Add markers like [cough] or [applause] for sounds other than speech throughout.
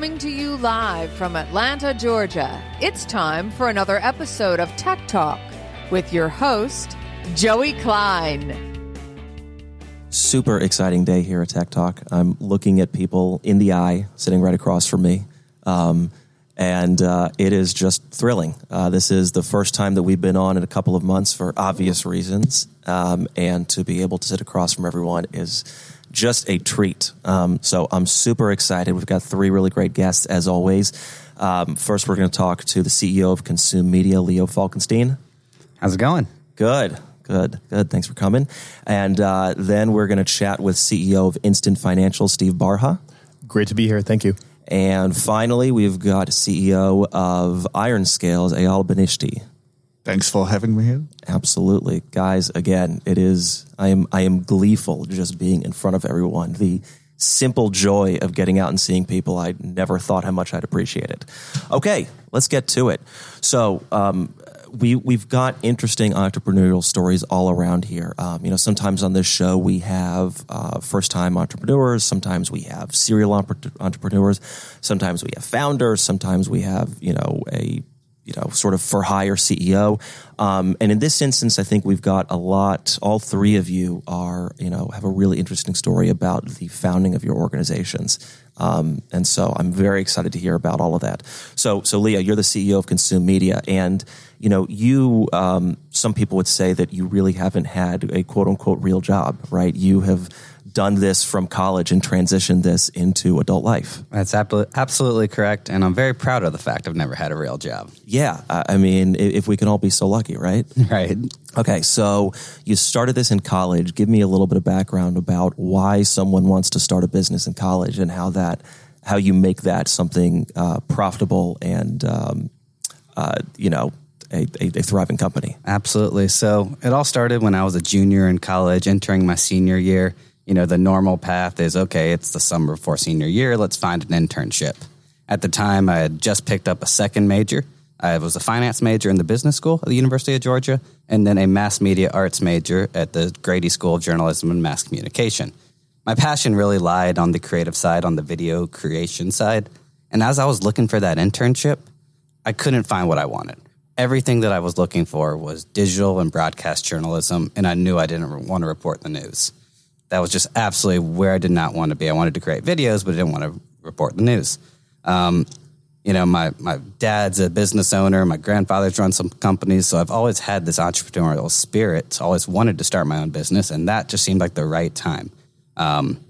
Coming to you live from Atlanta, Georgia, it's time for another episode of Tech Talk with your host, Joey Klein. Super exciting day here at Tech Talk. I'm looking at people in the eye sitting right across from me. Um, and uh, it is just thrilling. Uh, this is the first time that we've been on in a couple of months for obvious reasons. Um, and to be able to sit across from everyone is just a treat. Um, so I'm super excited. We've got three really great guests as always. Um, first, we're going to talk to the CEO of Consume Media, Leo Falkenstein. How's it going? Good, good, good. Thanks for coming. And uh, then we're going to chat with CEO of Instant Financial, Steve Barha. Great to be here. Thank you. And finally, we've got CEO of IRONSCALES, Eyal Benishti. Thanks for having me here. Absolutely, guys. Again, it is. I am. I am gleeful just being in front of everyone. The simple joy of getting out and seeing people. I never thought how much I'd appreciate it. Okay, let's get to it. So, um, we we've got interesting entrepreneurial stories all around here. Um, you know, sometimes on this show we have uh, first time entrepreneurs. Sometimes we have serial entrepreneurs. Sometimes we have founders. Sometimes we have you know a you know, sort of for hire CEO. Um, and in this instance, I think we've got a lot. All three of you are, you know, have a really interesting story about the founding of your organizations. Um, and so I'm very excited to hear about all of that. So, so Leo, you're the CEO of Consume Media, and you know, you. Um, some people would say that you really haven't had a quote unquote real job, right? You have done this from college and transitioned this into adult life. That's absolutely correct. And I'm very proud of the fact I've never had a real job. Yeah. I mean, if we can all be so lucky, right? [laughs] Right. Okay. So you started this in college. Give me a little bit of background about why someone wants to start a business in college and how that, how you make that something uh, profitable and, um, uh, you know, a, a, a, thriving company. Absolutely. So it all started when I was a junior in college, entering my senior year you know, the normal path is okay, it's the summer before senior year, let's find an internship. At the time, I had just picked up a second major. I was a finance major in the business school at the University of Georgia, and then a mass media arts major at the Grady School of Journalism and Mass Communication. My passion really lied on the creative side, on the video creation side. And as I was looking for that internship, I couldn't find what I wanted. Everything that I was looking for was digital and broadcast journalism, and I knew I didn't want to report the news that was just absolutely where I did not want to be. I wanted to create videos, but I didn't want to report the news. Um, you know, my, my dad's a business owner. My grandfather's run some companies. So I've always had this entrepreneurial spirit. Always wanted to start my own business. And that just seemed like the right time. Um,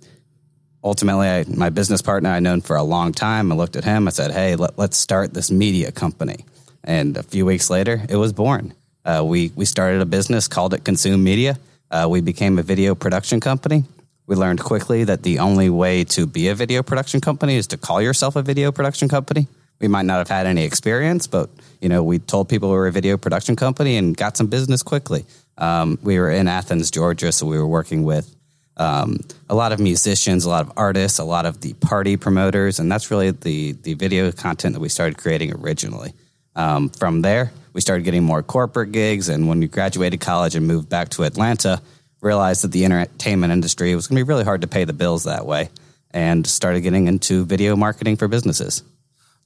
ultimately, I, my business partner I'd known for a long time. I looked at him. I said, "Hey, let, us start this media company." And a few weeks later, it was born. Uh, we we started a business, called it Consume Media, uh, we became a video production company. We learned quickly that the only way to be a video production company is to call yourself a video production company. We might not have had any experience, but you know, we told people we were a video production company and got some business quickly. Um, we were in Athens, Georgia, so we were working with um, a lot of musicians, a lot of artists, a lot of the party promoters, and that's really the the video content that we started creating originally. Um, from there, we started getting more corporate gigs. And when we graduated college and moved back to Atlanta, realized that the entertainment industry was going to be really hard to pay the bills that way and started getting into video marketing for businesses.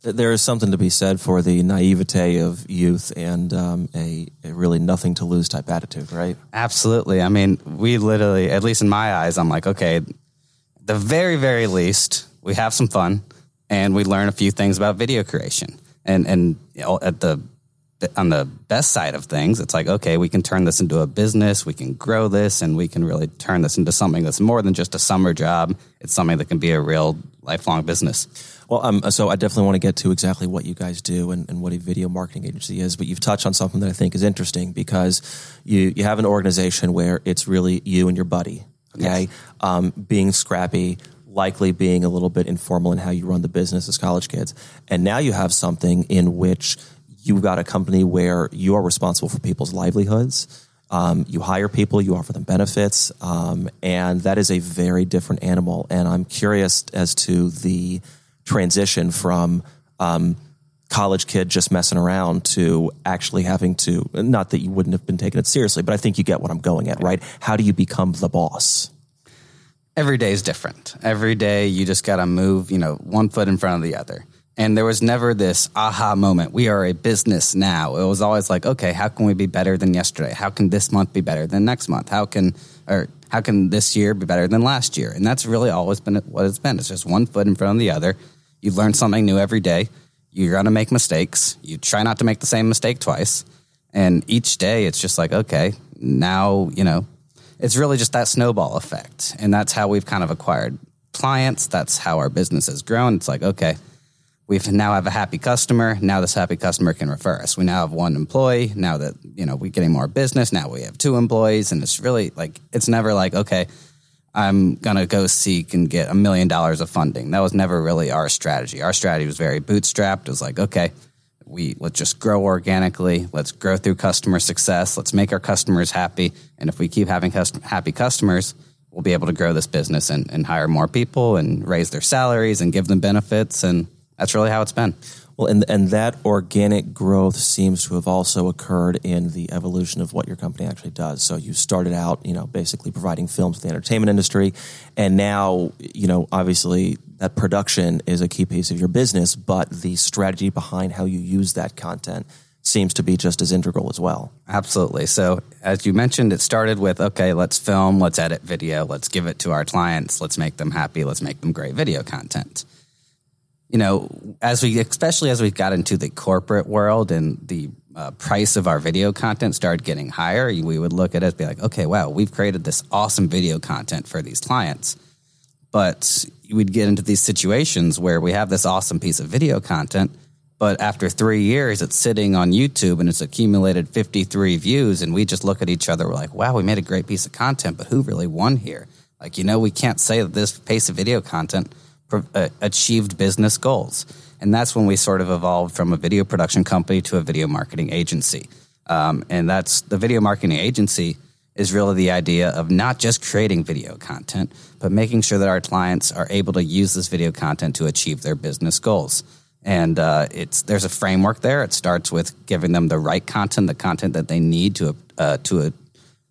There is something to be said for the naivete of youth and um, a, a, really nothing to lose type attitude, right? Absolutely. I mean, we literally, at least in my eyes, I'm like, okay, the very, very least, we have some fun and we learn a few things about video creation. And, and you know, at the on the best side of things, it's like, okay, we can turn this into a business, we can grow this, and we can really turn this into something that's more than just a summer job. It's something that can be a real lifelong business. Well, um, so I definitely want to get to exactly what you guys do and, and, what a video marketing agency is, but you've touched on something that I think is interesting because you, you have an organization where it's really you and your buddy, okay? Yes. Um, being scrappy, likely being a little bit informal in how you run the business as college kids. And now you have something in which – you've got a company where you are responsible for people's livelihoods. Um, you hire people, you offer them benefits, um, and that is a very different animal. And I'm curious as to the transition from um, college kid just messing around to actually having to, not that you wouldn't have been taking it seriously, but I think you get what I'm going at, right? How do you become the boss? Every day is different. Every day you just got to move, you know, one foot in front of the other. And there was never this aha moment. We are a business now. It was always like, okay, how can we be better than yesterday? How can this month be better than next month? How can or how can this year be better than last year? And that's really always been what it's been. It's just one foot in front of the other. You learn something new every day. You're going to make mistakes. You try not to make the same mistake twice. And each day it's just like, okay, now, you know, it's really just that snowball effect. And that's how we've kind of acquired clients. That's how our business has grown. It's like, okay, we now have a happy customer. Now this happy customer can refer us. We now have one employee. Now that, you know, we're getting more business. Now we have two employees. And it's really like, it's never like, okay, I'm going to go seek and get a million dollars of funding. That was never really our strategy. Our strategy was very bootstrapped. It was like, okay, we let's just grow organically. Let's grow through customer success. Let's make our customers happy. And if we keep having custom, happy customers, we'll be able to grow this business and, and hire more people and raise their salaries and give them benefits. And that's really how it's been. Well, and and that organic growth seems to have also occurred in the evolution of what your company actually does. So you started out, you know, basically providing films to the entertainment industry, and now, you know, obviously that production is a key piece of your business, but the strategy behind how you use that content seems to be just as integral as well. Absolutely. So, as you mentioned, it started with okay, let's film, let's edit video, let's give it to our clients, let's make them happy, let's make them great video content you know, as we, especially as we got into the corporate world and the uh, price of our video content started getting higher, we would look at it and be like, okay, wow, we've created this awesome video content for these clients. But we'd get into these situations where we have this awesome piece of video content, but after three years, it's sitting on YouTube and it's accumulated 53 views. And we just look at each other, we're like, wow, we made a great piece of content, but who really won here? Like, you know, we can't say that this piece of video content uh, achieved business goals. And that's when we sort of evolved from a video production company to a video marketing agency. Um, and that's the video marketing agency is really the idea of not just creating video content, but making sure that our clients are able to use this video content to achieve their business goals. And uh, it's there's a framework there. It starts with giving them the right content, the content that they need to uh, to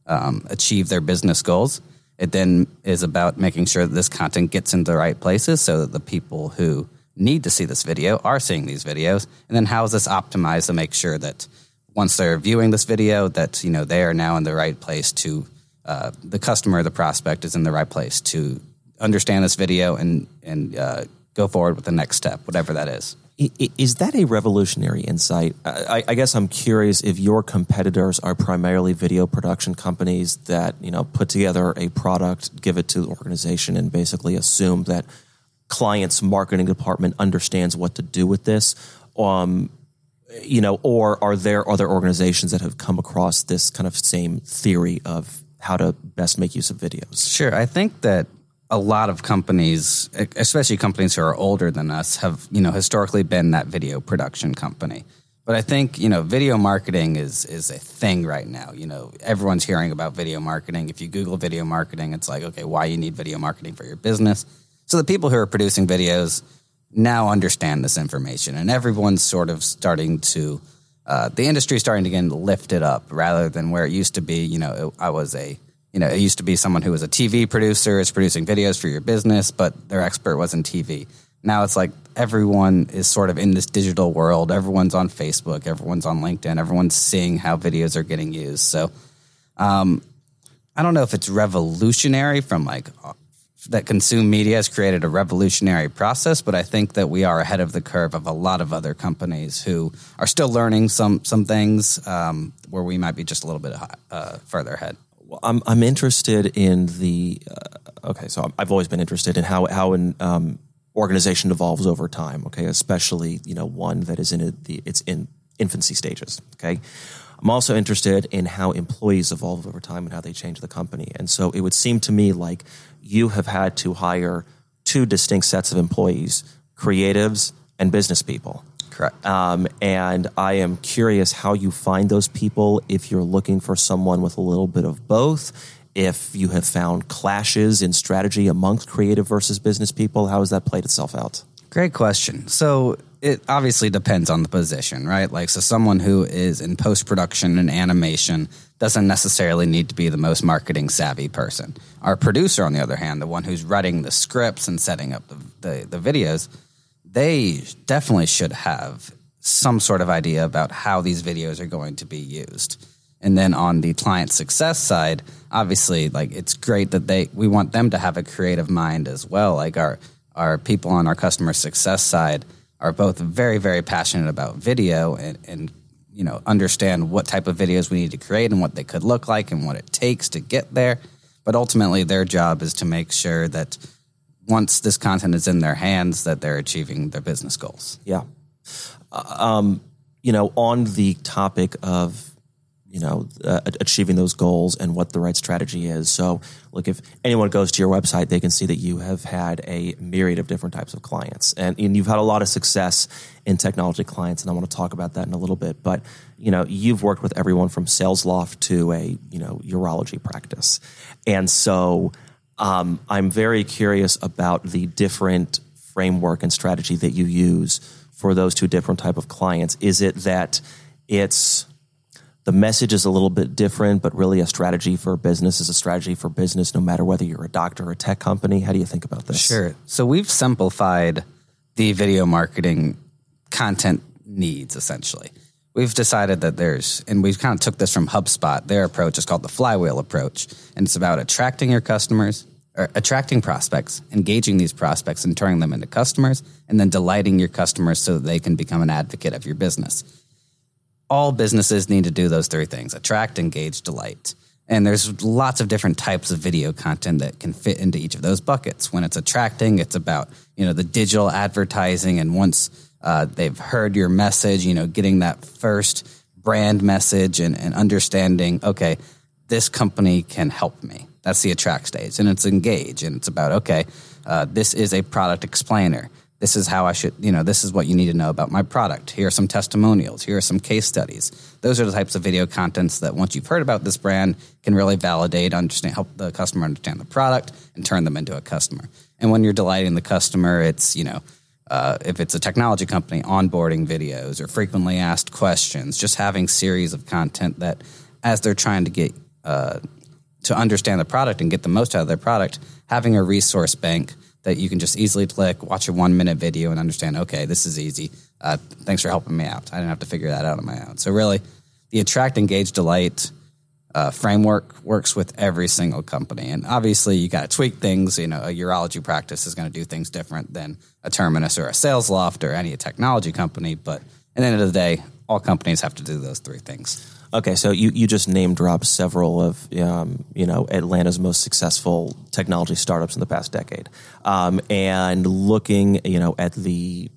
um, achieve their business goals. It then is about making sure that this content gets into the right places so that the people who need to see this video are seeing these videos. And then how is this optimized to make sure that once they're viewing this video, that you know they are now in the right place to uh, the customer, the prospect is in the right place to understand this video and and uh, go forward with the next step, whatever that is. Is that a revolutionary insight? I, I, guess I'm curious if your competitors are primarily video production companies that you know put together a product, give it to the organization, and basically assume that client's marketing department understands what to do with this. Um, you know, or are there other organizations that have come across this kind of same theory of how to best make use of videos? Sure, I think that a lot of companies, especially companies who are older than us, have you know historically been that video production company. But I think you know video marketing is is a thing right now. You know everyone's hearing about video marketing. If you Google video marketing, it's like okay, why you need video marketing for your business. So the people who are producing videos now understand this information, and everyone's sort of starting to. Uh, the industry starting to get lifted up rather than where it used to be. You know, it, I was a you know, it used to be someone who was a TV producer, is producing videos for your business, but their expert was in TV. Now it's like everyone is sort of in this digital world. Everyone's on Facebook, everyone's on LinkedIn, everyone's seeing how videos are getting used. So, um, I don't know if it's revolutionary from like that consume media has created a revolutionary process, but I think that we are ahead of the curve of a lot of other companies who are still learning some some things um, where we might be just a little bit uh, further ahead. I'm I'm interested in the uh, okay. So I've always been interested in how how an um, organization evolves over time. Okay, especially you know one that is in a, the it's in infancy stages. Okay. I'm also interested in how employees evolve over time and how they change the company. And so it would seem to me like you have had to hire two distinct sets of employees creatives and business people. Correct. Um, and I am curious how you find those people if you're looking for someone with a little bit of both. If you have found clashes in strategy amongst creative versus business people, how has that played itself out? Great question. So it obviously depends on the position, right? Like, so someone who is in post production and animation doesn't necessarily need to be the most marketing savvy person. Our producer, on the other hand, the one who's writing the scripts and setting up the, the, the videos, they definitely should have some sort of idea about how these videos are going to be used. And then on the client success side, obviously, like it's great that they we want them to have a creative mind as well. Like our our people on our customer success side are both very very passionate about video and, and you know understand what type of videos we need to create and what they could look like and what it takes to get there. But ultimately, their job is to make sure that once this content is in their hands, that they're achieving their business goals. Yeah. Uh, um, you know, on the topic of you know uh, achieving those goals and what the right strategy is. So, look, if anyone goes to your website, they can see that you have had a myriad of different types of clients, and, and you've had a lot of success in technology clients. And I want to talk about that in a little bit. But you know, you've worked with everyone from SalesLoft to a you know urology practice, and so um, I'm very curious about the different framework and strategy that you use for those two different type of clients. Is it that it's the message is a little bit different, but really a strategy for business is a strategy for business, no matter whether you're a doctor or a tech company. How do you think about this? Sure. So we've simplified the video marketing content needs essentially. We've decided that there's, and we kind of took this from HubSpot. Their approach is called the flywheel approach, and it's about attracting your customers, or attracting prospects, engaging these prospects, and turning them into customers, and then delighting your customers so that they can become an advocate of your business all businesses need to do those three things attract, engage, delight. And there's lots of different types of video content that can fit into each of those buckets. When it's attracting, it's about, you know, the digital advertising. And once uh, they've heard your message, you know, getting that first brand message and, and understanding, okay, this company can help me. That's the attract stage. And it's engage. And it's about, okay, uh, this is a product explainer this is how I should, you know, this is what you need to know about my product. Here are some testimonials. Here are some case studies. Those are the types of video contents that once you've heard about this brand can really validate, understand, help the customer understand the product and turn them into a customer. And when you're delighting the customer, it's, you know, uh, if it's a technology company, onboarding videos or frequently asked questions, just having series of content that as they're trying to get uh, to understand the product and get the most out of their product, having a resource bank that you can just easily click, watch a one minute video, and understand. Okay, this is easy. Uh, thanks for helping me out. I didn't have to figure that out on my own. So really, the attract, engage, delight uh, framework works with every single company. And obviously, you got to tweak things. You know, a urology practice is going to do things different than a Terminus or a SalesLoft or any technology company. But at the end of the day, all companies have to do those three things. Okay, so you, you just name dropped several of um, you know Atlanta's most successful technology startups in the past decade, um, and looking you know at the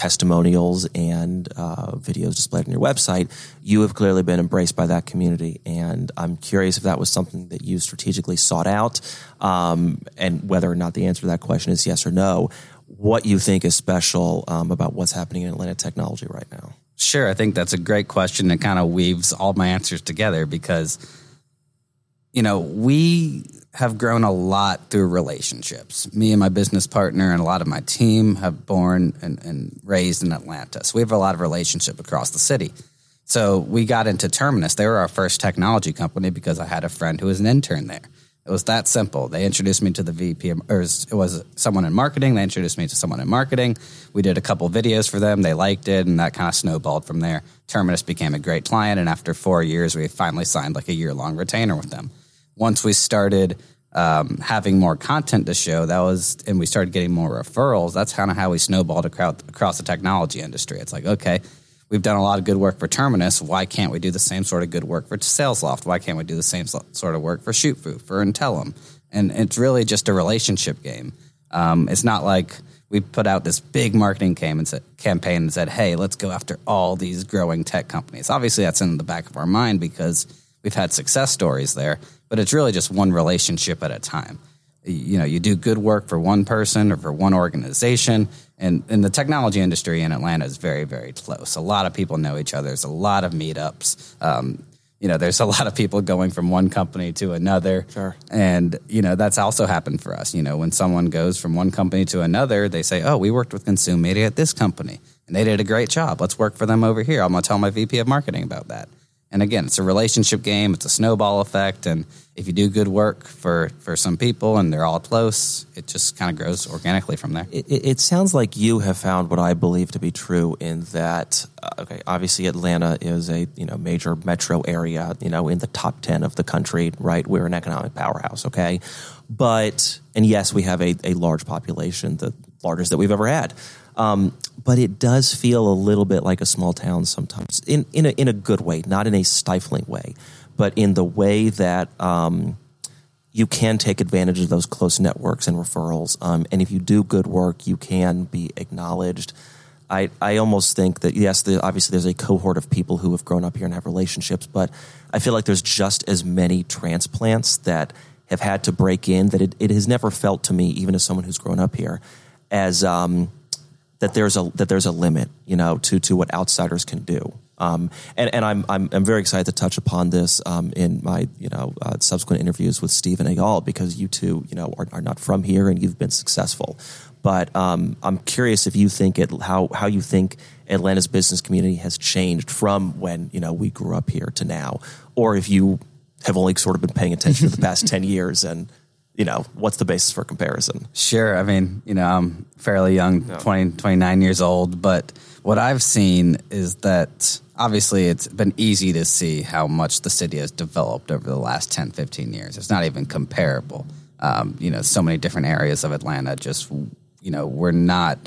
testimonials and uh, videos displayed on your website, you have clearly been embraced by that community, and I'm curious if that was something that you strategically sought out, um, and whether or not the answer to that question is yes or no. What you think is special um, about what's happening in Atlanta technology right now? Sure. I think that's a great question. that kind of weaves all my answers together because, you know, we have grown a lot through relationships. Me and my business partner and a lot of my team have born and, and raised in Atlanta. So we have a lot of relationship across the city. So we got into Terminus. They were our first technology company because I had a friend who was an intern there. It was that simple. They introduced me to the VP, or it was someone in marketing. They introduced me to someone in marketing. We did a couple videos for them. They liked it, and that kind of snowballed from there. Terminus became a great client, and after four years, we finally signed like a year long retainer with them. Once we started um, having more content to show, that was, and we started getting more referrals. That's kind of how we snowballed across the technology industry. It's like, okay, we've done a lot of good work for Terminus. Why can't we do the same sort of good work for SalesLoft? Why can't we do the same sort of work for ShootProof, for Intellum? And it's really just a relationship game. Um, it's not like we put out this big marketing campaign and said, hey, let's go after all these growing tech companies. Obviously, that's in the back of our mind because we've had success stories there, but it's really just one relationship at a time you know you do good work for one person or for one organization and, and the technology industry in atlanta is very very close a lot of people know each other there's a lot of meetups um, you know, there's a lot of people going from one company to another. Sure. And, you know, that's also happened for us. You know, when someone goes from one company to another, they say, oh, we worked with Consume Media at this company and they did a great job. Let's work for them over here. I'm going to tell my VP of marketing about that. And again, it's a relationship game. It's a snowball effect. And if you do good work for, for some people and they're all close, it just kind of grows organically from there. It, it, sounds like you have found what I believe to be true in that, uh, okay, obviously Atlanta is a you know major metro area, you know, in the top ten of the country, right? We're an economic powerhouse, okay, but and yes, we have a, a large population, the largest that we've ever had. Um, but it does feel a little bit like a small town sometimes, in in a, in a good way, not in a stifling way, but in the way that um, you can take advantage of those close networks and referrals. Um, and if you do good work, you can be acknowledged. I, I almost think that yes, the, obviously there's a cohort of people who have grown up here and have relationships, but I feel like there's just as many transplants that have had to break in that it, it has never felt to me, even as someone who's grown up here, as um, that there's a that there's a limit, you know, to to what outsiders can do. Um, and and I'm, I'm I'm very excited to touch upon this um, in my you know uh, subsequent interviews with Steve and Eyal because you two you know are, are not from here and you've been successful. But um, I'm curious if you think it how how you think Atlanta's business community has changed from when you know we grew up here to now, or if you have only sort of been paying attention to the past [laughs] ten years and you know, what's the basis for comparison? Sure. I mean, you know, I'm fairly young, yeah. 20, 29 years old, but what I've seen is that obviously it's been easy to see how much the city has developed over the last 10, 15 years. It's not even comparable. Um, you know, so many different areas of Atlanta just, you know, we're not,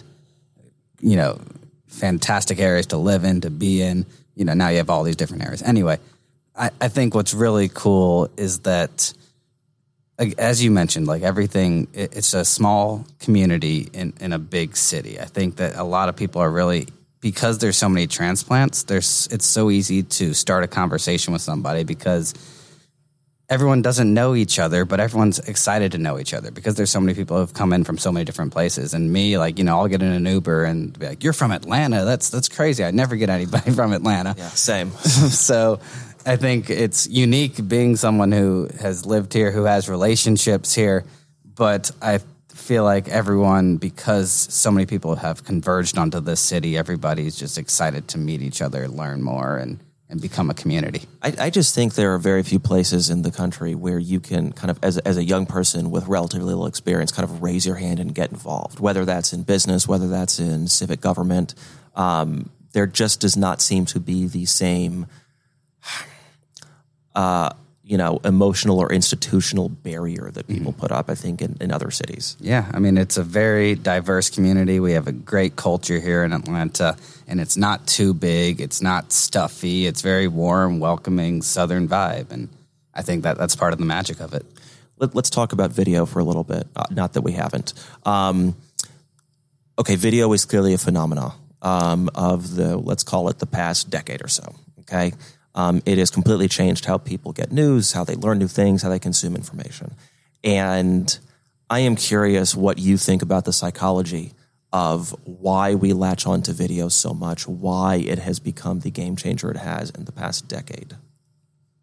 you know, fantastic areas to live in, to be in. You know, now you have all these different areas. Anyway, I, I think what's really cool is that as you mentioned, like everything, it's a small community in, in a big city. I think that a lot of people are really because there's so many transplants. There's it's so easy to start a conversation with somebody because everyone doesn't know each other, but everyone's excited to know each other because there's so many people who have come in from so many different places. And me, like you know, I'll get in an Uber and be like, "You're from Atlanta? That's that's crazy. I never get anybody [laughs] from Atlanta." Yeah, same. [laughs] so I think it's unique being someone who has lived here, who has relationships here. But I feel like everyone, because so many people have converged onto this city, everybody's just excited to meet each other, learn more, and and become a community. I, I, just think there are very few places in the country where you can kind of, as, as a young person with relatively little experience, kind of raise your hand and get involved, whether that's in business, whether that's in civic government. Um, there just does not seem to be the same uh, you know, emotional or institutional barrier that people mm-hmm. put up, I think, in, in other cities. Yeah. I mean, it's a very diverse community. We have a great culture here in Atlanta, and it's not too big, it's not stuffy, it's very warm, welcoming, southern vibe. And I think that that's part of the magic of it. Let, us talk about video for a little bit. Uh, not that we haven't. Um, okay, video is clearly a phenomenon um, of the, let's call it the past decade or so. Okay. Um, it has completely changed how people get news, how they learn new things, how they consume information. And I am curious what you think about the psychology of why we latch onto video so much, why it has become the game changer it has in the past decade.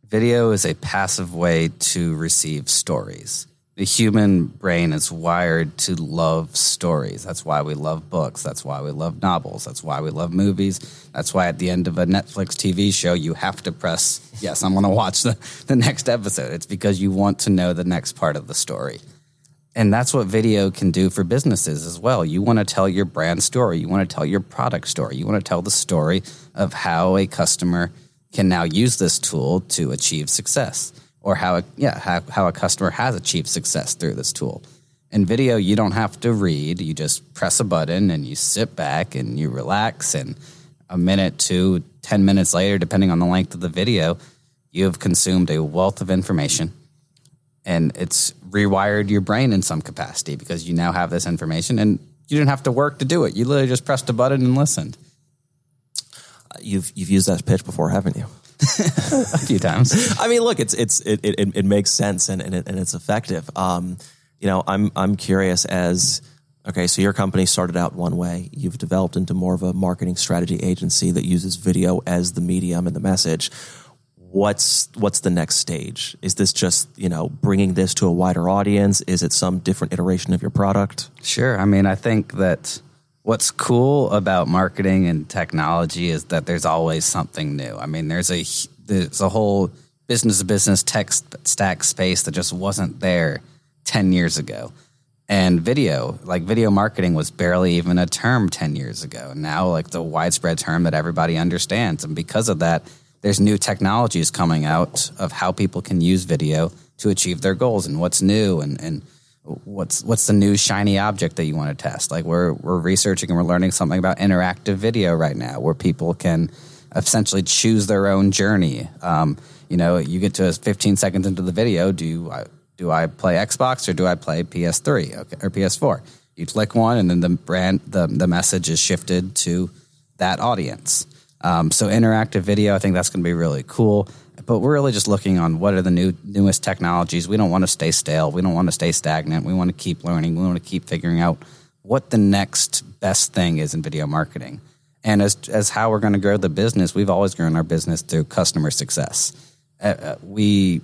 Video is a passive way to receive stories the human brain is wired to love stories. That's why we love books. That's why we love novels. That's why we love movies. That's why at the end of a Netflix TV show, you have to press, yes, I'm going to watch the, the next episode. It's because you want to know the next part of the story. And that's what video can do for businesses as well. You want to tell your brand story. You want to tell your product story. You want to tell the story of how a customer can now use this tool to achieve success or how a, yeah how, how a customer has achieved success through this tool. In video, you don't have to read; you just press a button and you sit back and you relax. And a minute to ten minutes later, depending on the length of the video, you have consumed a wealth of information, and it's rewired your brain in some capacity because you now have this information and you didn't have to work to do it. You literally just pressed a button and listened. You've you've used that pitch before, haven't you? [laughs] a few times. I mean, look, it's it's it it, it makes sense and and, it, and it's effective. Um, you know, I'm I'm curious as okay, so your company started out one way, you've developed into more of a marketing strategy agency that uses video as the medium and the message. what's what's the next stage? Is this just you know bringing this to a wider audience? Is it some different iteration of your product? Sure. I mean, I think that what's cool about marketing and technology is that there's always something new. I mean, there's a there's a whole business to business tech stack space that just wasn't there 10 years ago. And video, like video marketing was barely even a term 10 years ago. Now like the widespread term that everybody understands. And because of that, there's new technologies coming out of how people can use video to achieve their goals and what's new and, and what's what's the new shiny object that you want to test. Like we're we're researching and we're learning something about interactive video right now, where people can essentially choose their own journey. Um, you know, you get to 15 seconds into the video. Do I do I play Xbox or do I play PS3 okay, or PS4? You click one, and then the brand the the message is shifted to that audience. Um, so interactive video, I think that's going to be really cool. But we're really just looking on what are the new newest technologies. We don't want to stay stale. We don't want to stay stagnant. We want to keep learning. We want to keep figuring out what the next best thing is in video marketing. And as as how we're going to grow the business, we've always grown our business through customer success. Uh, uh we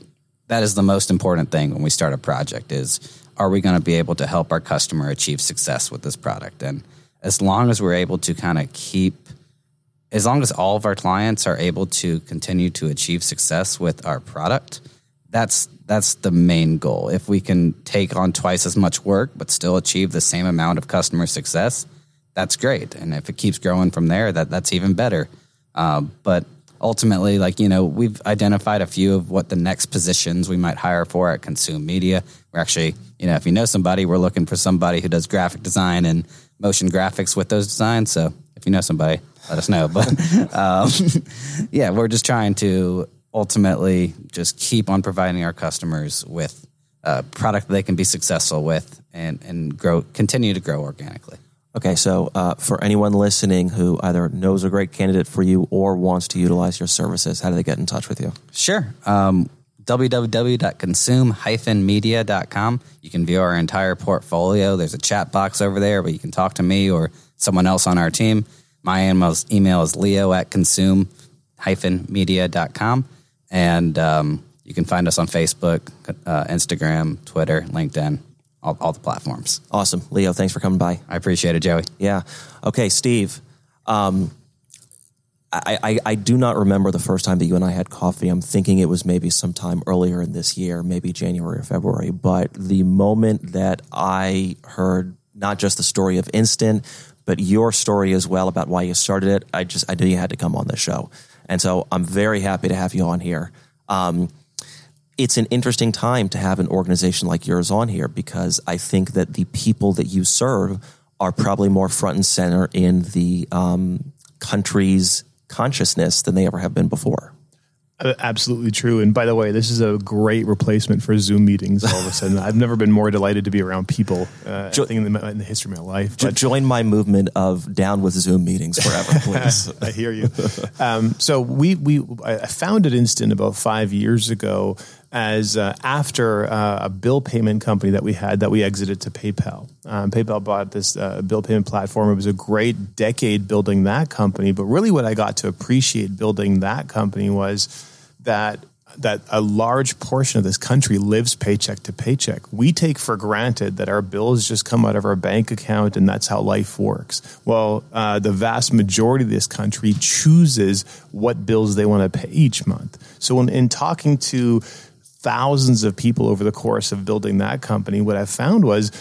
that is the most important thing when we start a project is are we going to be able to help our customer achieve success with this product and as long as we're able to kind of keep as long as all of our clients are able to continue to achieve success with our product, that's that's the main goal. If we can take on twice as much work but still achieve the same amount of customer success, that's great. And if it keeps growing from there, that that's even better. Uh, but ultimately, like you know, we've identified a few of what the next positions we might hire for at Consume Media. We're actually, you know, if you know somebody, we're looking for somebody who does graphic design and motion graphics with those designs. So if you know somebody, let us know. [laughs] But um, [laughs] yeah, we're just trying to ultimately just keep on providing our customers with a product that they can be successful with and, and grow, continue to grow organically. Okay, so uh, for anyone listening who either knows a great candidate for you or wants to utilize your services, how do they get in touch with you? Sure. Um, www.consume-media.com. You can view our entire portfolio. There's a chat box over there where you can talk to me or someone else on our team. My email is leo at consume-media.com. And um, you can find us on Facebook, uh, Instagram, Twitter, LinkedIn, all, all, the platforms. Awesome. Leo, thanks for coming by. I appreciate it, Joey. Yeah. Okay, Steve. Um, I, I, I, do not remember the first time that you and I had coffee. I'm thinking it was maybe sometime earlier in this year, maybe January or February. But the moment that I heard not just the story of Instant, but your story as well about why you started it. I just I knew you had to come on the show, and so I'm very happy to have you on here. Um, it's an interesting time to have an organization like yours on here because I think that the people that you serve are probably more front and center in the um, country's consciousness than they ever have been before. Uh, absolutely true. And by the way, this is a great replacement for Zoom meetings. All of a sudden, I've never been more delighted to be around people. Uh, jo- in, the, in the history of my life. But join my movement of down with Zoom meetings forever, [laughs] please. I hear you. Um, so we we I founded Instant about five years ago as uh, after uh, a bill payment company that we had that we exited to PayPal. Um, PayPal bought this uh, bill payment platform. It was a great decade building that company, but really what I got to appreciate building that company was that that a large portion of this country lives paycheck to paycheck. We take for granted that our bills just come out of our bank account and that's how life works. Well, uh, the vast majority of this country chooses what bills they want to pay each month. So, when, in talking to thousands of people over the course of building that company, what I found was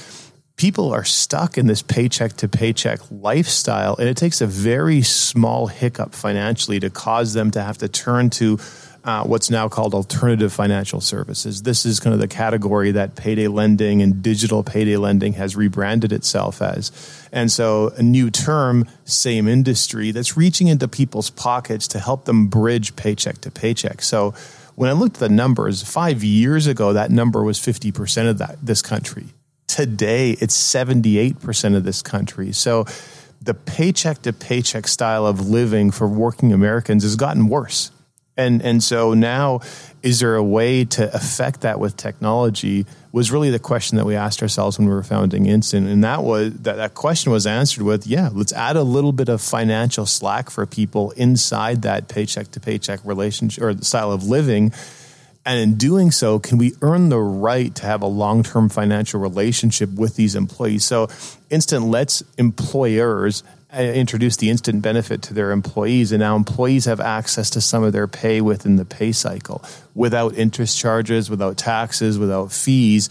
people are stuck in this paycheck to paycheck lifestyle, and it takes a very small hiccup financially to cause them to have to turn to uh, what's now called alternative financial services. This is kind of the category that payday lending and digital payday lending has rebranded itself as. And so, a new term, same industry, that's reaching into people's pockets to help them bridge paycheck to paycheck. So, when I looked at the numbers, five years ago, that number was 50% of that, this country. Today, it's 78% of this country. So the paycheck to paycheck style of living for working Americans has gotten worse. And and so now, is there a way to affect that with technology? Was really the question that we asked ourselves when we were founding Instant, and that was that that question was answered with, yeah, let's add a little bit of financial slack for people inside that paycheck to paycheck relationship or style of living. And in doing so, can we earn the right to have a long term financial relationship with these employees? So, Instant lets employers uh, introduce the instant benefit to their employees, and now employees have access to some of their pay within the pay cycle without interest charges, without taxes, without fees.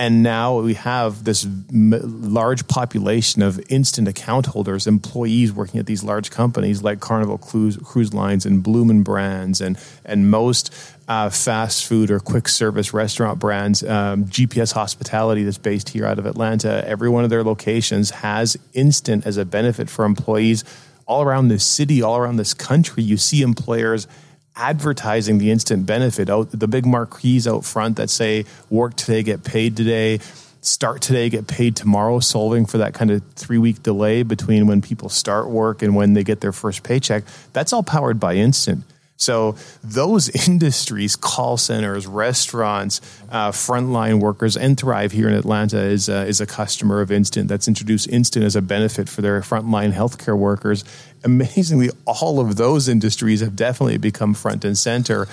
And now we have this large population of instant account holders, employees working at these large companies like Carnival Cruise, Cruise Lines and Bloomin' Brands and, and most uh, fast food or quick service restaurant brands, um, GPS Hospitality that's based here out of Atlanta, every one of their locations has instant as a benefit for employees all around this city, all around this country. You see employers advertising the instant benefit out the big marquees out front that say work today, get paid today. Start today, get paid tomorrow, solving for that kind of three week delay between when people start work and when they get their first paycheck. That's all powered by Instant. So those [laughs] industries, call centers, restaurants, uh, frontline workers, and Thrive here in Atlanta is uh, is a customer of Instant that's introduced Instant as a benefit for their frontline healthcare workers. Amazingly, all of those industries have definitely become front and center.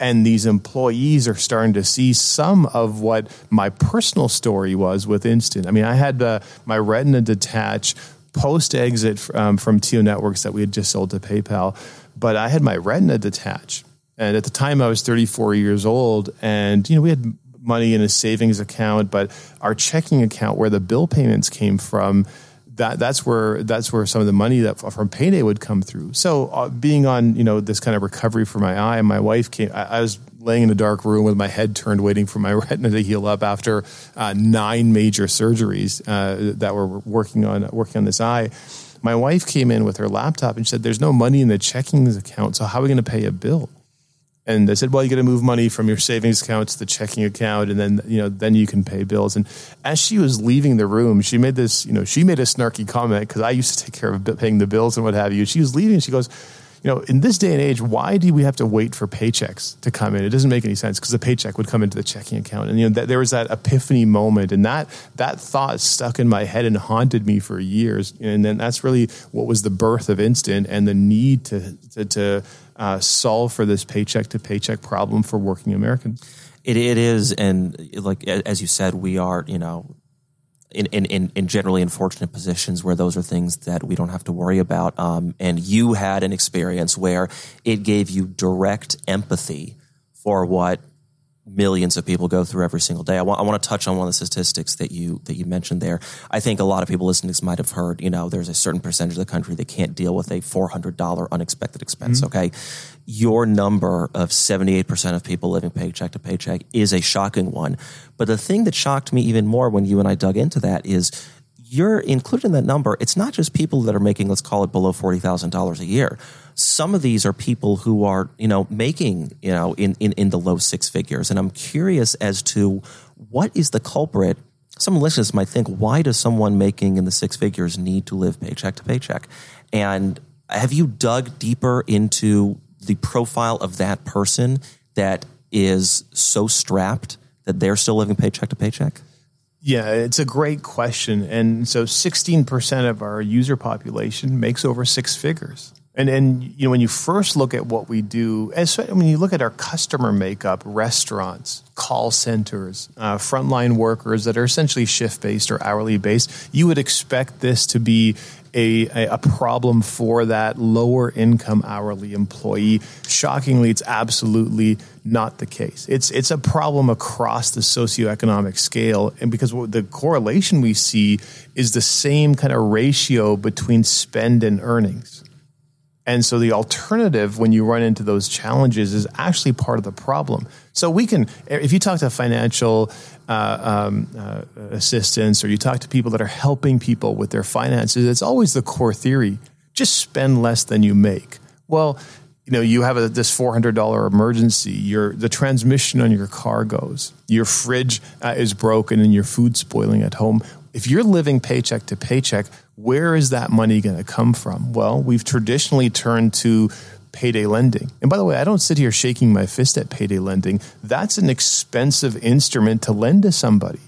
And these employees are starting to see some of what my personal story was with Instant. I mean, I had uh, my retina detach post exit um, from TIO Networks that we had just sold to PayPal but I had my retina detached. And at the time, I was 34 years old, and you know we had money in a savings account, but our checking account, where the bill payments came from, that that's where that's where some of the money that from payday would come through. So uh, being on you know this kind of recovery for my eye, my wife came. I, I, was laying in a dark room with my head turned, waiting for my [laughs] retina to heal up after uh, nine major surgeries uh, that were working on working on this eye my wife came in with her laptop and said, There's no money in the checking account. So, how are we going to pay a bill? And they said, Well, you got to move money from your savings account to the checking account, and then you know then you can pay bills. And as she was leaving the room, she made this you know she made a snarky comment because I used to take care of paying the bills and what have you. She was leaving, she goes, you know, in this day and age, why do we have to wait for paychecks to come in? It doesn't make any sense because the paycheck would come into the checking account, and you know, there was that epiphany moment, and that that thought stuck in my head and haunted me for years. And then that's really what was the birth of Instant and the need to to, to uh, solve for this paycheck to paycheck problem for working Americans. It, it is, and like as you said, we are you know in, in, in, generally unfortunate positions where those are things that we don't have to worry about. Um, and you had an experience where it gave you direct empathy for what millions of people go through every single day. I want, I want to touch on one of the statistics that you that you mentioned there. I think a lot of people listening to this might have heard, you know, there's a certain percentage of the country that can't deal with a $400 unexpected expense, mm-hmm. okay? Your number of 78% of people living paycheck to paycheck is a shocking one. But the thing that shocked me even more when you and I dug into that is you're included in that number. It's not just people that are making, let's call it below $40,000 a year some of these are people who are, you know, making, you know, in, in, in the low six figures. And I'm curious as to what is the culprit. Some listeners might think, why does someone making in the six figures need to live paycheck to paycheck? And have you dug deeper into the profile of that person that is so strapped that they're still living paycheck to paycheck? Yeah, it's a great question. And so 16% of our user population makes over six figures. And and you know when you first look at what we do, as when you look at our customer makeup, restaurants, call centers, uh, frontline workers that are essentially shift based or hourly based, you would expect this to be a, a, problem for that lower income hourly employee. Shockingly, it's absolutely not the case. It's it's a problem across the socioeconomic scale, and because the correlation we see is the same kind of ratio between spend and earnings. And so the alternative when you run into those challenges is actually part of the problem. So we can, if you talk to financial uh, um, uh, assistants or you talk to people that are helping people with their finances, it's always the core theory just spend less than you make. Well, you know, you have a, this four hundred dollar emergency. Your the transmission on your car goes. Your fridge uh, is broken and your food spoiling at home. If you're living paycheck to paycheck, where is that money going to come from? Well, we've traditionally turned to payday lending. And by the way, I don't sit here shaking my fist at payday lending. That's an expensive instrument to lend to somebody.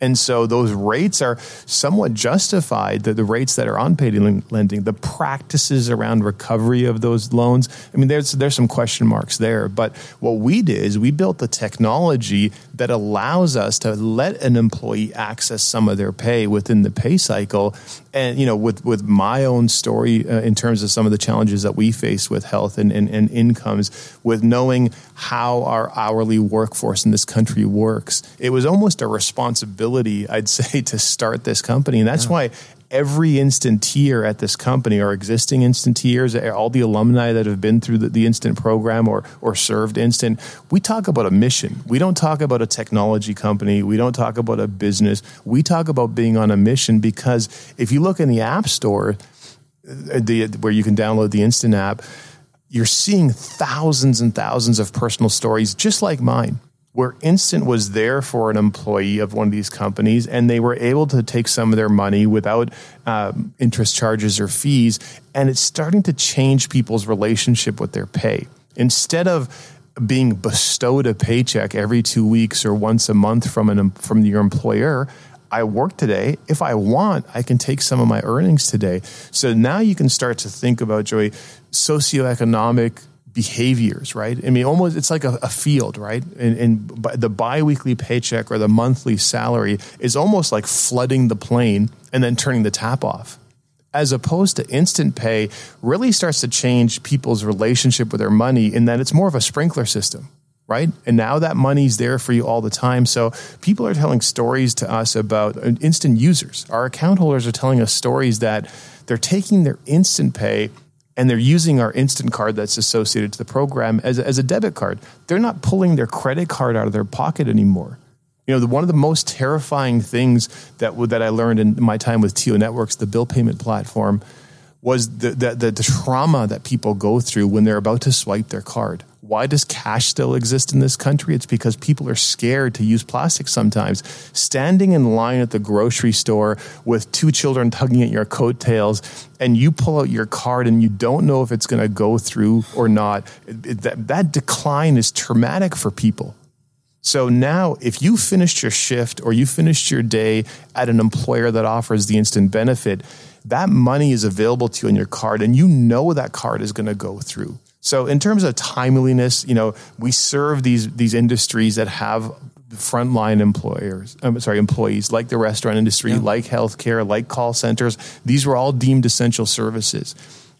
And so those rates are somewhat justified, the, the rates that are on payday lending, the practices around recovery of those loans. I mean, there's, there's some question marks there. But what we did is we built the technology that allows us to let an employee access some of their pay within the pay cycle. And, you know, with, with my own story uh, in terms of some of the challenges that we face with health and, and, and incomes, with knowing how our hourly workforce in this country works, it was almost a responsibility, I'd [laughs] say, to start this company. And that's yeah. why every instantier at this company or existing instantiers, all the alumni that have been through the, the, instant program or or served instant, we talk about a mission. We don't talk about a technology company. We don't talk about a business. We talk about being on a mission because if you look in the app store, uh, the, where you can download the instant app, you're seeing thousands and thousands of personal stories just like mine where Instant was there for an employee of one of these companies and they were able to take some of their money without um, interest charges or fees. And it's starting to change people's relationship with their pay. Instead of being bestowed a paycheck every two weeks or once a month from, an, from your employer, I work today. If I want, I can take some of my earnings today. So now you can start to think about, Joey, socioeconomic behaviors, right? I mean, almost it's like a, a field, right? And, and the biweekly paycheck or the monthly salary is almost like flooding the plain and then turning the tap off. As opposed to instant pay, really starts to change people's relationship with their money in that it's more of a sprinkler system, right? And now that money's there for you all the time. So people are telling stories to us about uh, instant users. Our account holders are telling us stories that they're taking their instant pay and they're using our instant card that's associated to the program as, as a debit card. They're not pulling their credit card out of their pocket anymore. You know, the, one of the most terrifying things that, that I learned in my time with TIO Networks, the bill payment platform, was the, the, the, the trauma that people go through when they're about to swipe their card. Why does cash still exist in this country? It's because people are scared to use plastic sometimes. Standing in line at the grocery store with two children tugging at your coattails, and you pull out your card and you don't know if it's going to go through or not, that, that decline is traumatic for people. So now, if you finished your shift or you finished your day at an employer that offers the instant benefit, that money is available to you on your card and you know that card is going to go through. So in terms of timeliness, you know, we serve these these industries that have frontline employers, I'm sorry, employees like the restaurant industry, yeah. like healthcare, like call centers. These were all deemed essential services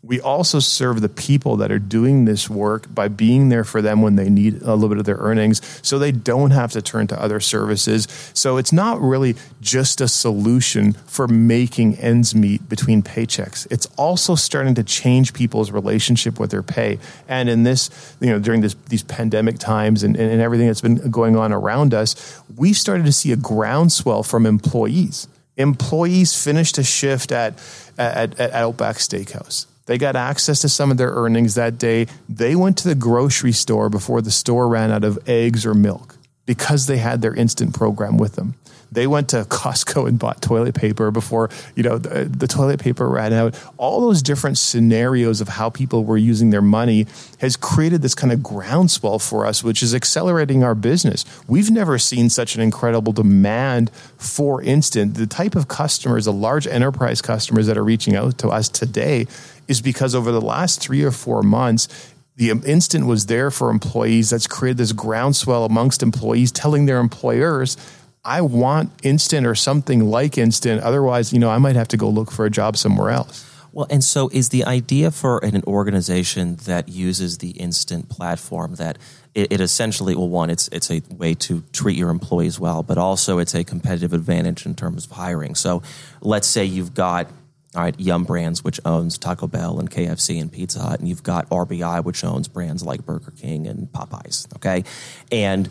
we also serve the people that are doing this work by being there for them when they need a little bit of their earnings so they don't have to turn to other services. So it's not really just a solution for making ends meet between paychecks. It's also starting to change people's relationship with their pay. And in this, you know, during this, these pandemic times and, and everything that's been going on around us, we've started to see a groundswell from employees. Employees finished a shift at, at, at Outback Steakhouse they got access to some of their earnings that day. They went to the grocery store before the store ran out of eggs or milk because they had their instant program with them. They went to Costco and bought toilet paper before, you know, the, the, toilet paper ran out. All those different scenarios of how people were using their money has created this kind of groundswell for us, which is accelerating our business. We've never seen such an incredible demand for instant. The type of customers, the large enterprise customers that are reaching out to us today is because over the last three or four months, the instant was there for employees. That's created this groundswell amongst employees telling their employers, I want instant or something like instant. Otherwise, you know, I might have to go look for a job somewhere else. Well, and so is the idea for an organization that uses the instant platform that it, it, essentially, well, one, it's it's a way to treat your employees well, but also it's a competitive advantage in terms of hiring. So, let's say you've got all right, Yum Brands, which owns Taco Bell and KFC and Pizza Hut, and you've got RBI, which owns brands like Burger King and Popeyes. Okay, and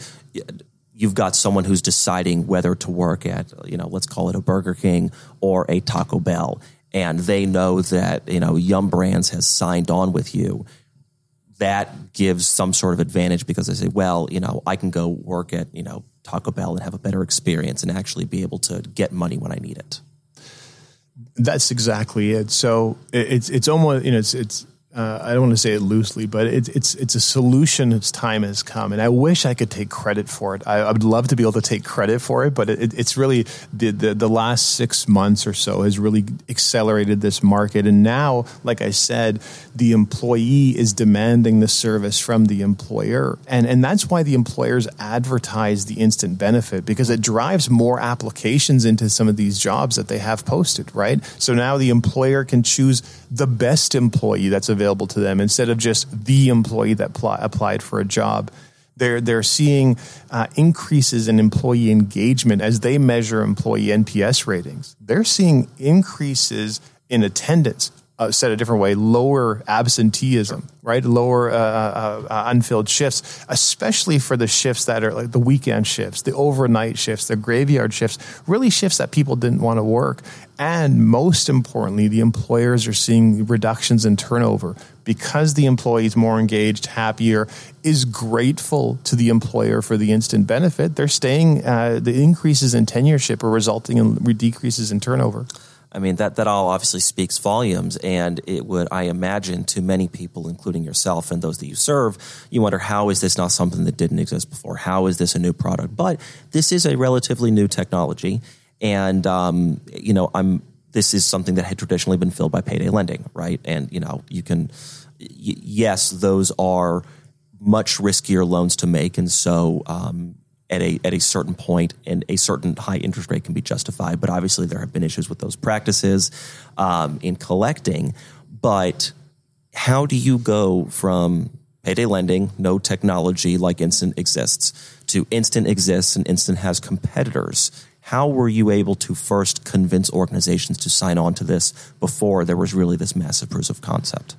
you've got someone who's deciding whether to work at, you know, let's call it a Burger King or a Taco Bell, and they know that you know Yum Brands has signed on with you. That gives some sort of advantage because they say, well, you know, I can go work at you know Taco Bell and have a better experience and actually be able to get money when I need it. That's exactly it. So it's it's almost you know it's it's uh, I don't want to say it loosely, but it's it's it's a solution. Its time has come, and I wish I could take credit for it. I, I would love to be able to take credit for it, but it, it's really the, the, the last six months or so has really accelerated this market, and now, like I said, the employee is demanding the service from the employer, and and that's why the employers advertise the instant benefit because it drives more applications into some of these jobs that they have posted. Right, so now the employer can choose the best employee that's available available to them instead of just the employee that pl- applied for a job. They're, they're seeing uh, increases in employee engagement as they measure employee NPS ratings. They're seeing increases in attendance, uh, said a different way, lower absenteeism, right? Lower uh, uh, uh, unfilled shifts, especially for the shifts that are like the weekend shifts, the overnight shifts, the graveyard shifts, really shifts that people didn't want to work. And most importantly, the employers are seeing reductions in turnover because the employee is more engaged, happier, is grateful to the employer for the instant benefit. They're staying, uh, the increases in tenureship are resulting in decreases in turnover. I mean that that all obviously speaks volumes, and it would, I imagine, to many people, including yourself and those that you serve, you wonder how is this not something that didn't exist before? How is this a new product? But this is a relatively new technology, and um, you know, I'm this is something that had traditionally been filled by payday lending, right? And you know, you can, y- yes, those are much riskier loans to make, and so um, at a at a certain point and a certain high interest rate can be justified. But obviously, there have been issues with those practices um, in collecting. But how do you go from payday lending, no technology like Instant exists, to Instant exists and Instant has competitors? How were you able to first convince organizations to sign on to this before there was really this massive proof of concept?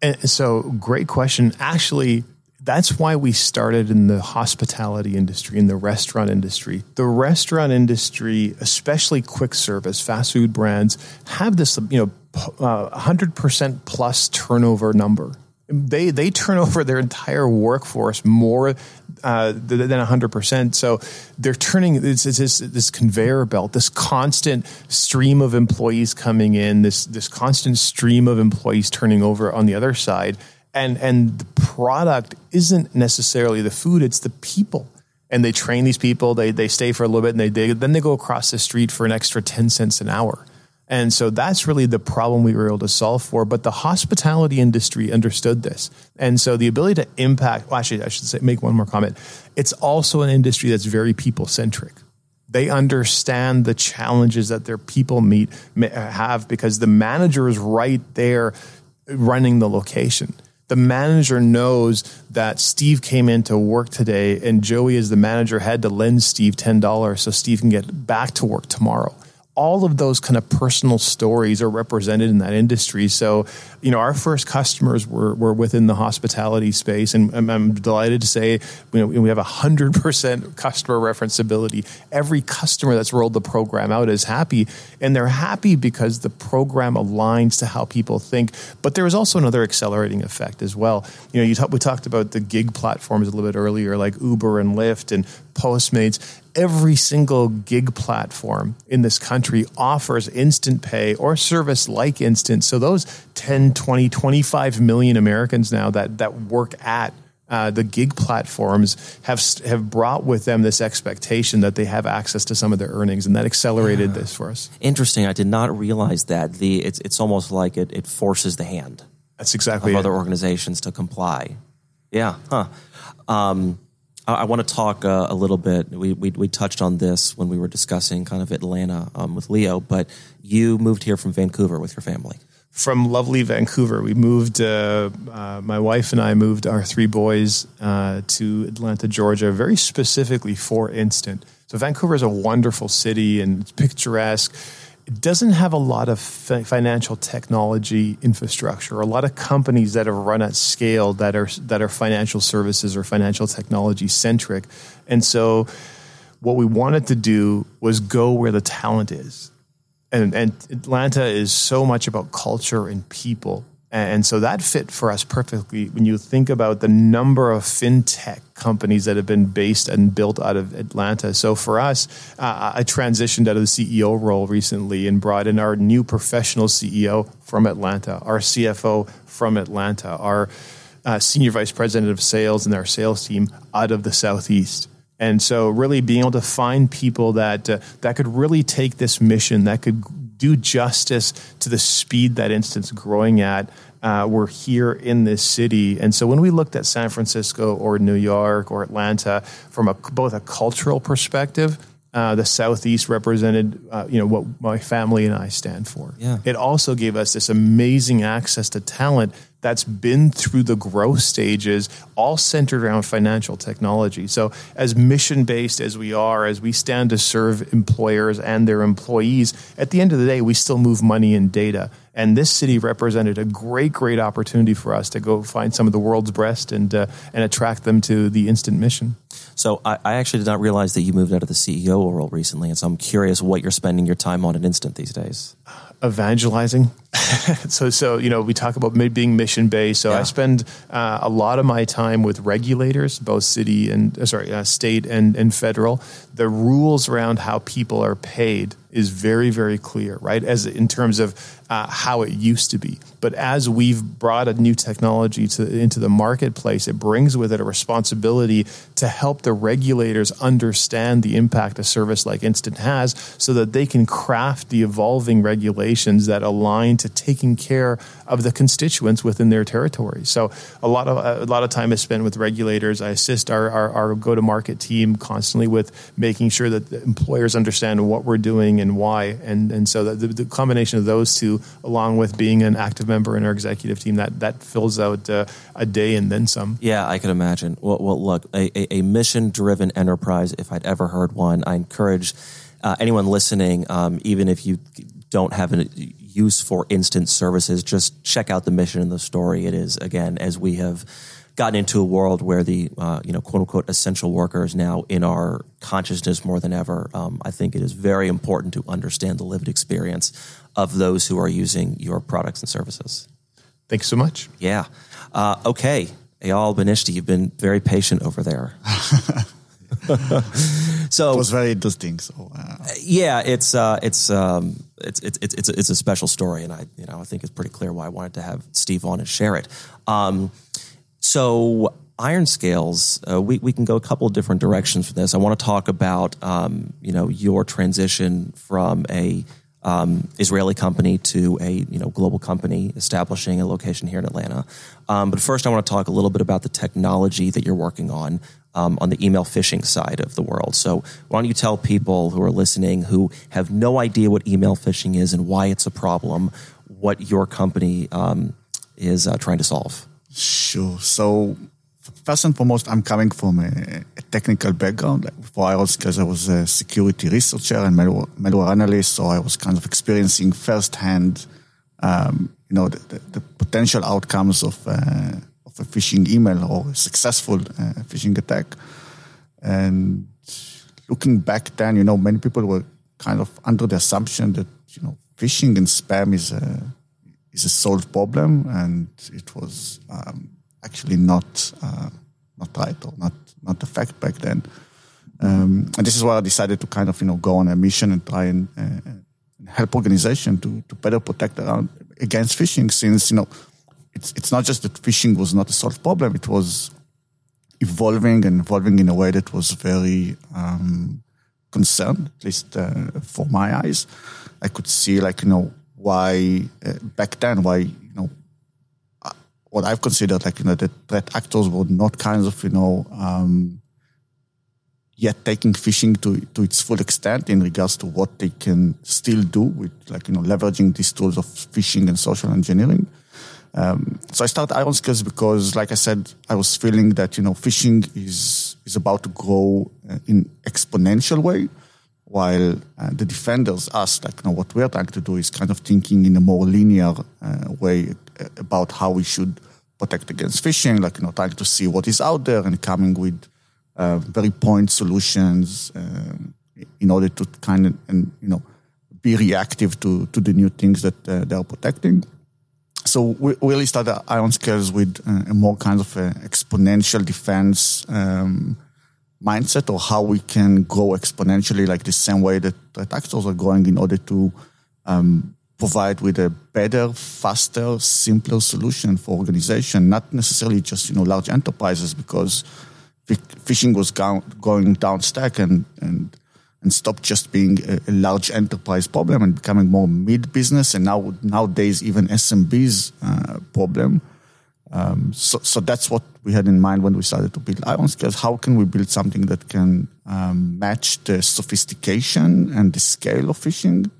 And so, great question. Actually, that's why we started in the hospitality industry, in the restaurant industry. The restaurant industry, especially quick service, fast food brands, have this, you know, uh, 100% plus turnover number. They, they turn [laughs] over their entire workforce more uh, than 100%. So they're turning this, this, this conveyor belt, this constant stream of employees coming in, this, this constant stream of employees turning over on the other side and and the product isn't necessarily the food it's the people. And they train these people they they stay for a little bit and they, they then they go across the street for an extra 10 cents an hour. And so that's really the problem we were able to solve for but the hospitality industry understood this. And so the ability to impact well actually i should say make one more comment. It's also an industry that's very people centric they understand the challenges that their people meet have because the manager is right there running the location the manager knows that Steve came in to work today and Joey, as the manager, had to lend Steve $10 so Steve can get back to work tomorrow all of those kind of personal stories are represented in that industry. So, you know, our first customers were, were within the hospitality space, and I'm, I'm delighted to say you know, we have hundred percent customer referenceability. Every customer that's rolled the program out is happy, and they're happy because the program aligns to how people think. But there is also another accelerating effect as well. You know, you talk, we talked about the gig platforms a little bit earlier, like Uber and Lyft and Postmates every single gig platform in this country offers instant pay or service like instant. So those 10, 20, 25 million Americans now that, that work at uh, the gig platforms have have brought with them this expectation that they have access to some of their earnings, and that accelerated yeah. this for us. Interesting. I did not realize that. The it's it's almost like it, it forces the hand. That's exactly of it. other organizations to comply. Yeah. Huh. Um, I, want to talk uh, a little bit. We, we, we touched on this when we were discussing kind of Atlanta um, with Leo, but you moved here from Vancouver with your family. From lovely Vancouver, we moved. Uh, uh, my wife and I moved our three boys uh, to Atlanta, Georgia, very specifically for Instant. So Vancouver is a wonderful city and it's picturesque it doesn't have a lot of financial technology infrastructure. A lot of companies that have run at scale that are that are financial services or financial technology centric, and so what we wanted to do was go where the talent is, and and Atlanta is so much about culture and people. And so that fit for us perfectly when you think about the number of fintech companies that have been based and built out of Atlanta. So for us, uh, I transitioned out of the CEO role recently and brought in our new professional CEO from Atlanta, our CFO from Atlanta, our uh, senior vice president of sales and our sales team out of the Southeast. And so, really being able to find people that uh, that could really take this mission, that could do justice to the speed that Instant's growing at. Uh, we're here in this city, and so when we looked at San Francisco or New York or Atlanta from a, both a cultural perspective, uh, the Southeast represented, uh, you know, what my family and I stand for. Yeah. It also gave us this amazing access to talent that's been through the growth stages, all centered around financial technology. So, as mission based as we are, as we stand to serve employers and their employees, at the end of the day, we still move money and data. And this city represented a great, great opportunity for us to go find some of the world's best and uh, and attract them to the instant mission. So I, I, actually did not realize that you moved out of the CEO role recently, and so I'm curious what you're spending your time on at Instant these days. Evangelizing. [laughs] so, so you know, we talk about being mission based. So yeah. I spend uh, a lot of my time with regulators, both city and uh, sorry, uh, state and and federal. The rules around how people are paid is very, very clear, right? As in terms of uh, how it used to be. But as we've brought a new technology to, into the marketplace, it brings with it a responsibility to help the regulators understand the impact a service like Instant has so that they can craft the evolving regulations that align to taking care of the constituents within their territory. So a lot of a lot of time is spent with regulators. I assist our, our, our go to market team constantly with making sure that employers understand what we're doing and why. And and so the, the, combination of those two, along with being an active member in our executive team, that that fills out uh, a day and then some. Yeah, I can imagine. Well, well look, a, a, a mission driven enterprise. If I'd ever heard one, I encourage. Uh, anyone listening, um, even if you don't have a use for instant services, just check out the mission and the story. It is again as we have gotten into a world where the uh, you know quote unquote essential worker is now in our consciousness more than ever. Um, I think it is very important to understand the lived experience of those who are using your products and services. Thanks so much. Yeah. Uh, okay, Eyal Benishti, you've been very patient over there. [laughs] [laughs] so it was very interesting. So uh. yeah, it's uh, it's um, it's it's it's a, it's a special story, and I you know I think it's pretty clear why I wanted to have Steve on and share it. Um, so IRONSCALES, uh, we, we can go a couple of different directions for this. I want to talk about, um, you know, your transition from a um, Israeli company to a you know global company establishing a location here in Atlanta. Um, but first, I want to talk a little bit about the technology that you're working on um, on the email phishing side of the world. So, why don't you tell people who are listening who have no idea what email phishing is and why it's a problem, what your company um, is uh, trying to solve? Sure. So first and foremost, I'm coming from a, a technical background. Like before I was, because I was a security researcher and malware, malware, analyst, so I was kind of experiencing firsthand, um, you know, the, the, the, potential outcomes of uh, of a phishing email or a successful uh, phishing attack. And looking back then, you know, many people were kind of under the assumption that you know phishing and spam is a is a solved problem, and it was um, actually not uh, not right or not not the fact back then. Um, and this is why I decided to kind of you know go on a mission and try and uh, help organization to to better protect around against phishing, since you know it's it's not just that phishing was not a solved problem; it was evolving and evolving in a way that was very um, concerned, at least uh, for my eyes. I could see like you know why uh, back then why you know uh, what I've considered like you know the threat actors were not kind of you know um, yet taking phishing to to its full extent in regards to what they can still do with like you know leveraging these tools of phishing and social engineering. Um, so I started IRONSCALES because, like I said, I was feeling that you know phishing is is about to grow uh, in exponential way while uh, the defenders, us, like you know, what we're trying to do is kind of thinking in a more linear uh, way uh, about how we should protect against phishing, like you know, trying to see what is out there and coming with uh, very point solutions um, in order to kind of and you know be reactive to to the new things that uh, they are protecting. So we really started IronScales with uh, a more kind of a exponential defense um, mindset or how we can grow exponentially like the same way that actors are growing in order to um, provide with a better, faster, simpler solution for organization, not necessarily just, you know, large enterprises because phishing was going down stack and, and and stop just being a, a, large enterprise problem and becoming more mid business and now nowadays even SMB's uh, problem. Um, so, so that's what we had in mind when we started to build IronScales. How can we build something that can um, match the sophistication and the scale of phishing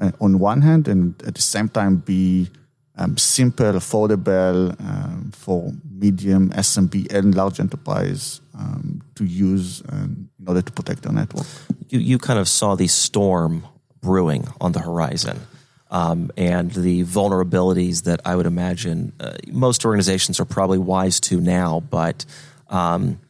uh, on one hand, and at the same time be um, simple, affordable um, for medium SMB and large enterprise um, to use um, in order to protect their network. You, you kind of saw the storm brewing on the horizon. Um, and the vulnerabilities that I would imagine uh, most organizations are probably wise to now, but um,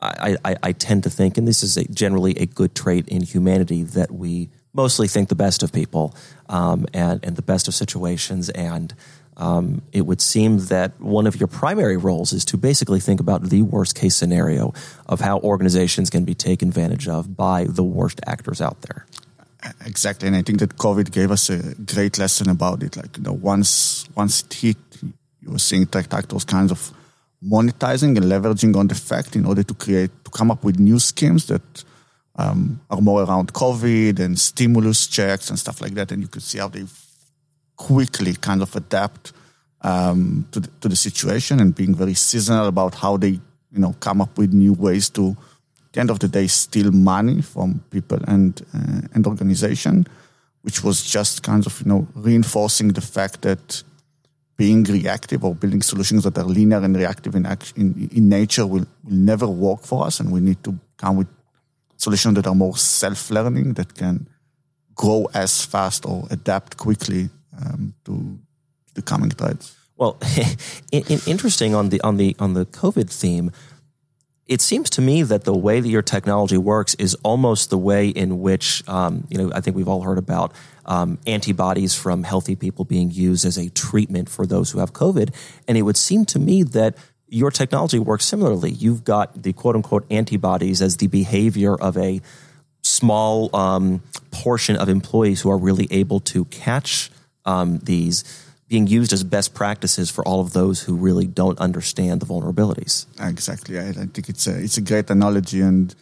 I, I, I, tend to think, and this is a, generally a good trait in humanity, that we mostly think the best of people um, and, and the best of situations. And um, it would seem that one of your primary roles is to basically think about the worst case scenario of how organizations can be taken advantage of by the worst actors out there. Exactly, and I think that COVID gave us a great lesson about it. Like you know, once once it hit, you were seeing tech actors kinds of monetizing and leveraging on the fact in order to create to come up with new schemes that um, are more around COVID and stimulus checks and stuff like that. And you could see how they quickly kind of adapt um, to, the, to the situation and being very seasonal about how they, you know, come up with new ways to, at the end of the day, steal money from people and uh, and organization, which was just kind of you know reinforcing the fact that being reactive or building solutions that are linear and reactive in action, in, in nature will, will never work for us, and we need to come with solutions that are more self-learning that can grow as fast or adapt quickly um, to the coming threats. Well, [laughs] in, in interesting on the on the on the COVID theme, it seems to me that the way that your technology works is almost the way in which um, you know I think we've all heard about um, antibodies from healthy people being used as a treatment for those who have COVID, and it would seem to me that your technology works similarly. You've got the quote unquote antibodies as the behavior of a small um, portion of employees who are really able to catch um, these being used as best practices for all of those who really don't understand the vulnerabilities. Exactly. I, I think it's a, it's a great analogy and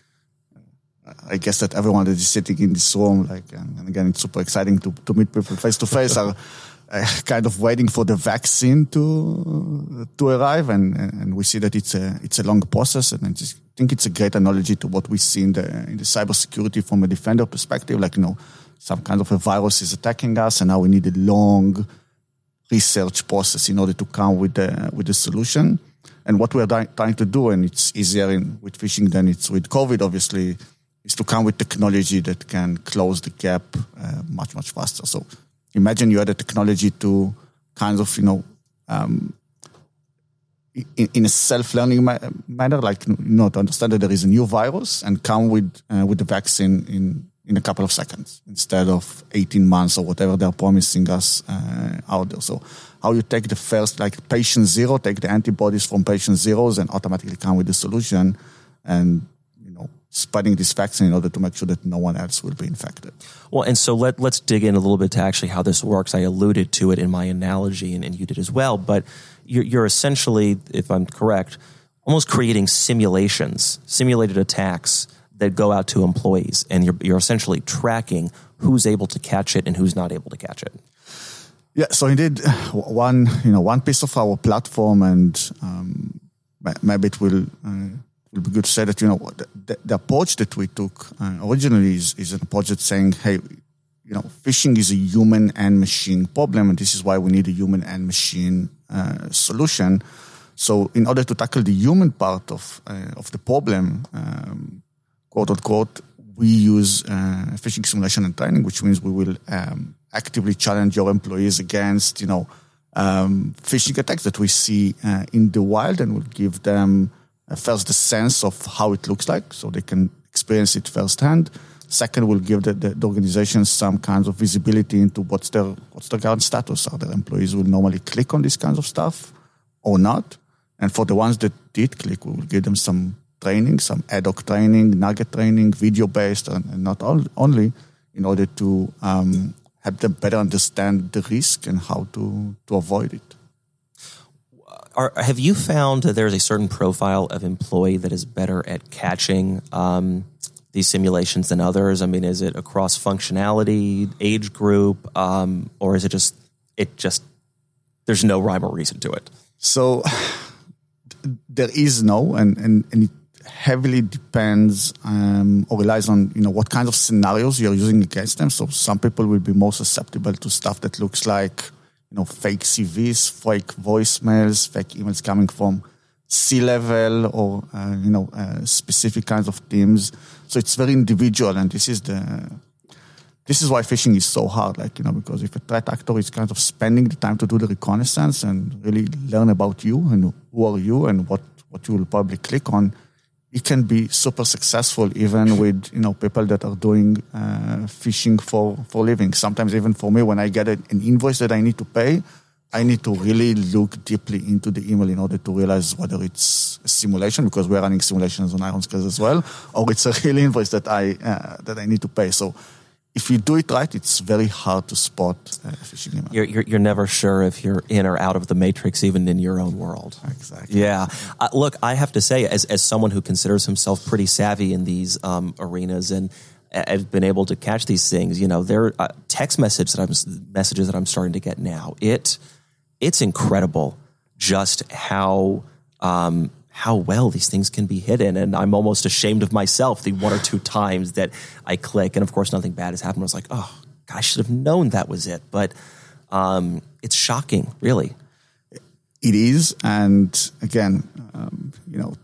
I guess that everyone that is sitting in this room, like, and again, it's super exciting to, to meet people face to face, are [laughs] uh, kind of waiting for the vaccine to to arrive, and, and we see that it's a it's a long process, and I just think it's a great analogy to what we see in the in the cybersecurity from a defender perspective. Like you know, some kind of a virus is attacking us, and now we need a long research process in order to come with the with the solution. And what we're trying to do, and it's easier in, with phishing than it's with COVID, obviously, is to come with technology that can close the gap uh, much much faster. So imagine you had a technology to kind of, you know, um, in, in, a self-learning ma- manner, like you know, to understand that there is a new virus and come with uh, with the vaccine in in a couple of seconds instead of 18 months or whatever they're promising us uh, out there. So how you take the first, like patient zero, take the antibodies from patient zeros and automatically come with the solution and you know, spreading this vaccine in order to make sure that no one else will be infected. Well, and so let, let's dig in a little bit to actually how this works. I alluded to it in my analogy, and, and you did as well, but you're, you're essentially, if I'm correct, almost creating simulations, simulated attacks that go out to employees, and you're, you're essentially tracking who's able to catch it and who's not able to catch it. Yeah, so indeed, one you know one piece of our platform, and um, maybe it will uh, would be good to say that you know the, the approach that we took uh, originally is, is an approach that's saying, hey, you know, phishing is a human and machine problem, and this is why we need a human and machine uh, solution. So, in order to tackle the human part of uh, of the problem, um, quote unquote, we use uh, phishing simulation and training, which means we will um, actively challenge your employees against, you know, um, phishing attacks that we see uh, in the wild, and we'll give them uh, first the sense of how it looks like so they can experience it firsthand. Second, we'll give the, the, the organization some kinds of visibility into what's their what's their current status. Are their employees will normally click on these kinds of stuff or not? And for the ones that did click, we will give them some training, some ad hoc training, nugget training, video based, and, and, not all, only in order to um, help them better understand the risk and how to, to avoid it. Are, have you found that there's a certain profile of employee that is better at catching um, these simulations than others? I mean, is it across functionality, age group, um, or is it just it just there's no rhyme or reason to it? So [sighs] there is no, and, and, and it heavily depends um, or relies on you know what kinds of scenarios you're using against them. So some people will be more susceptible to stuff that looks like you know fake CVs, fake voicemails, fake emails coming from C level or uh, you know uh, specific kinds of teams. So it's very individual, and this is the this is why phishing is so hard. Like you know, because if a threat actor is kind of spending the time to do the reconnaissance and really learn about you and who are you and what what you will probably click on, it can be super successful even with you know people that are doing uh, phishing for for living. Sometimes even for me, when I get an invoice that I need to pay, I need to really look deeply into the email in order to realize whether it's a simulation because we're running simulations on Iron IronScales as well, or it's a real invoice that I uh, that I need to pay. So if you do it right, it's very hard to spot a phishing email. You're, you're, you're, never sure if you're in or out of the matrix, even in your own world. Exactly. Yeah. Uh, look, I have to say, as, as someone who considers himself pretty savvy in these um, arenas and I've been able to catch these things, you know, there are uh, text message that I'm, messages that I'm starting to get now. It, it's incredible just how um, how well these things can be hidden. And I'm almost ashamed of myself the one or two times that I click. And of course, nothing bad has happened. I was like, oh, I should have known that was it. But um, it's shocking, really. It is. And again, um, you know,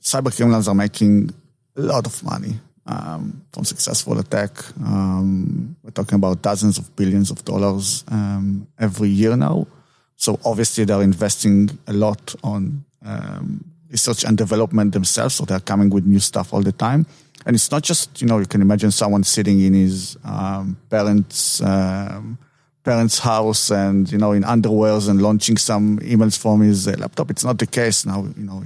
cyber criminals are making a lot of money um, from successful attack. Um, we're talking about dozens of billions of dollars um, every year now. So obviously they're investing a lot on um, research and development themselves. So they're coming with new stuff all the time. And it's not just, you know, you can imagine someone sitting in his um, parents' um, parents' house and, you know, in underwears and launching some emails from his uh, laptop. It's not the case now. You know,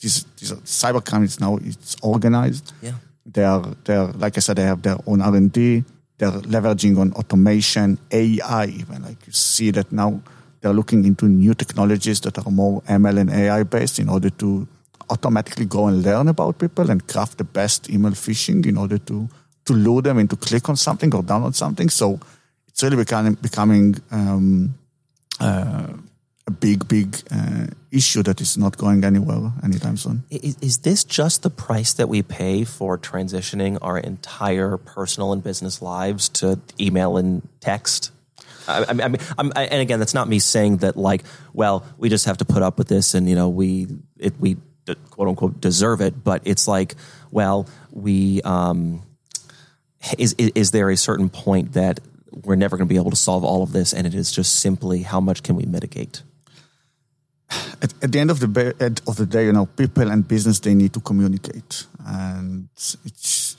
these, these cyber crimes now, it's organized. Yeah. They are, they're, like I said, they have their own R&D. They're leveraging on automation, AI even. Like you see that now they're looking into new technologies that are more ML and AI based in order to automatically go and learn about people and craft the best email phishing in order to to lure them into click on something or download something. So it's really becoming becoming um, uh, a big, big uh, issue that is not going anywhere anytime soon. Is, is, this just the price that we pay for transitioning our entire personal and business lives to email and text? I, I mean, I'm, I, and again, that's not me saying that like, well, we just have to put up with this, and you know, we it, we quote unquote deserve it. But it's like, well, we um, is, is there a certain point that we're never going to be able to solve all of this, and it is just simply how much can we mitigate? At, at, the end of the end of the day, you know, people and business they need to communicate, and it's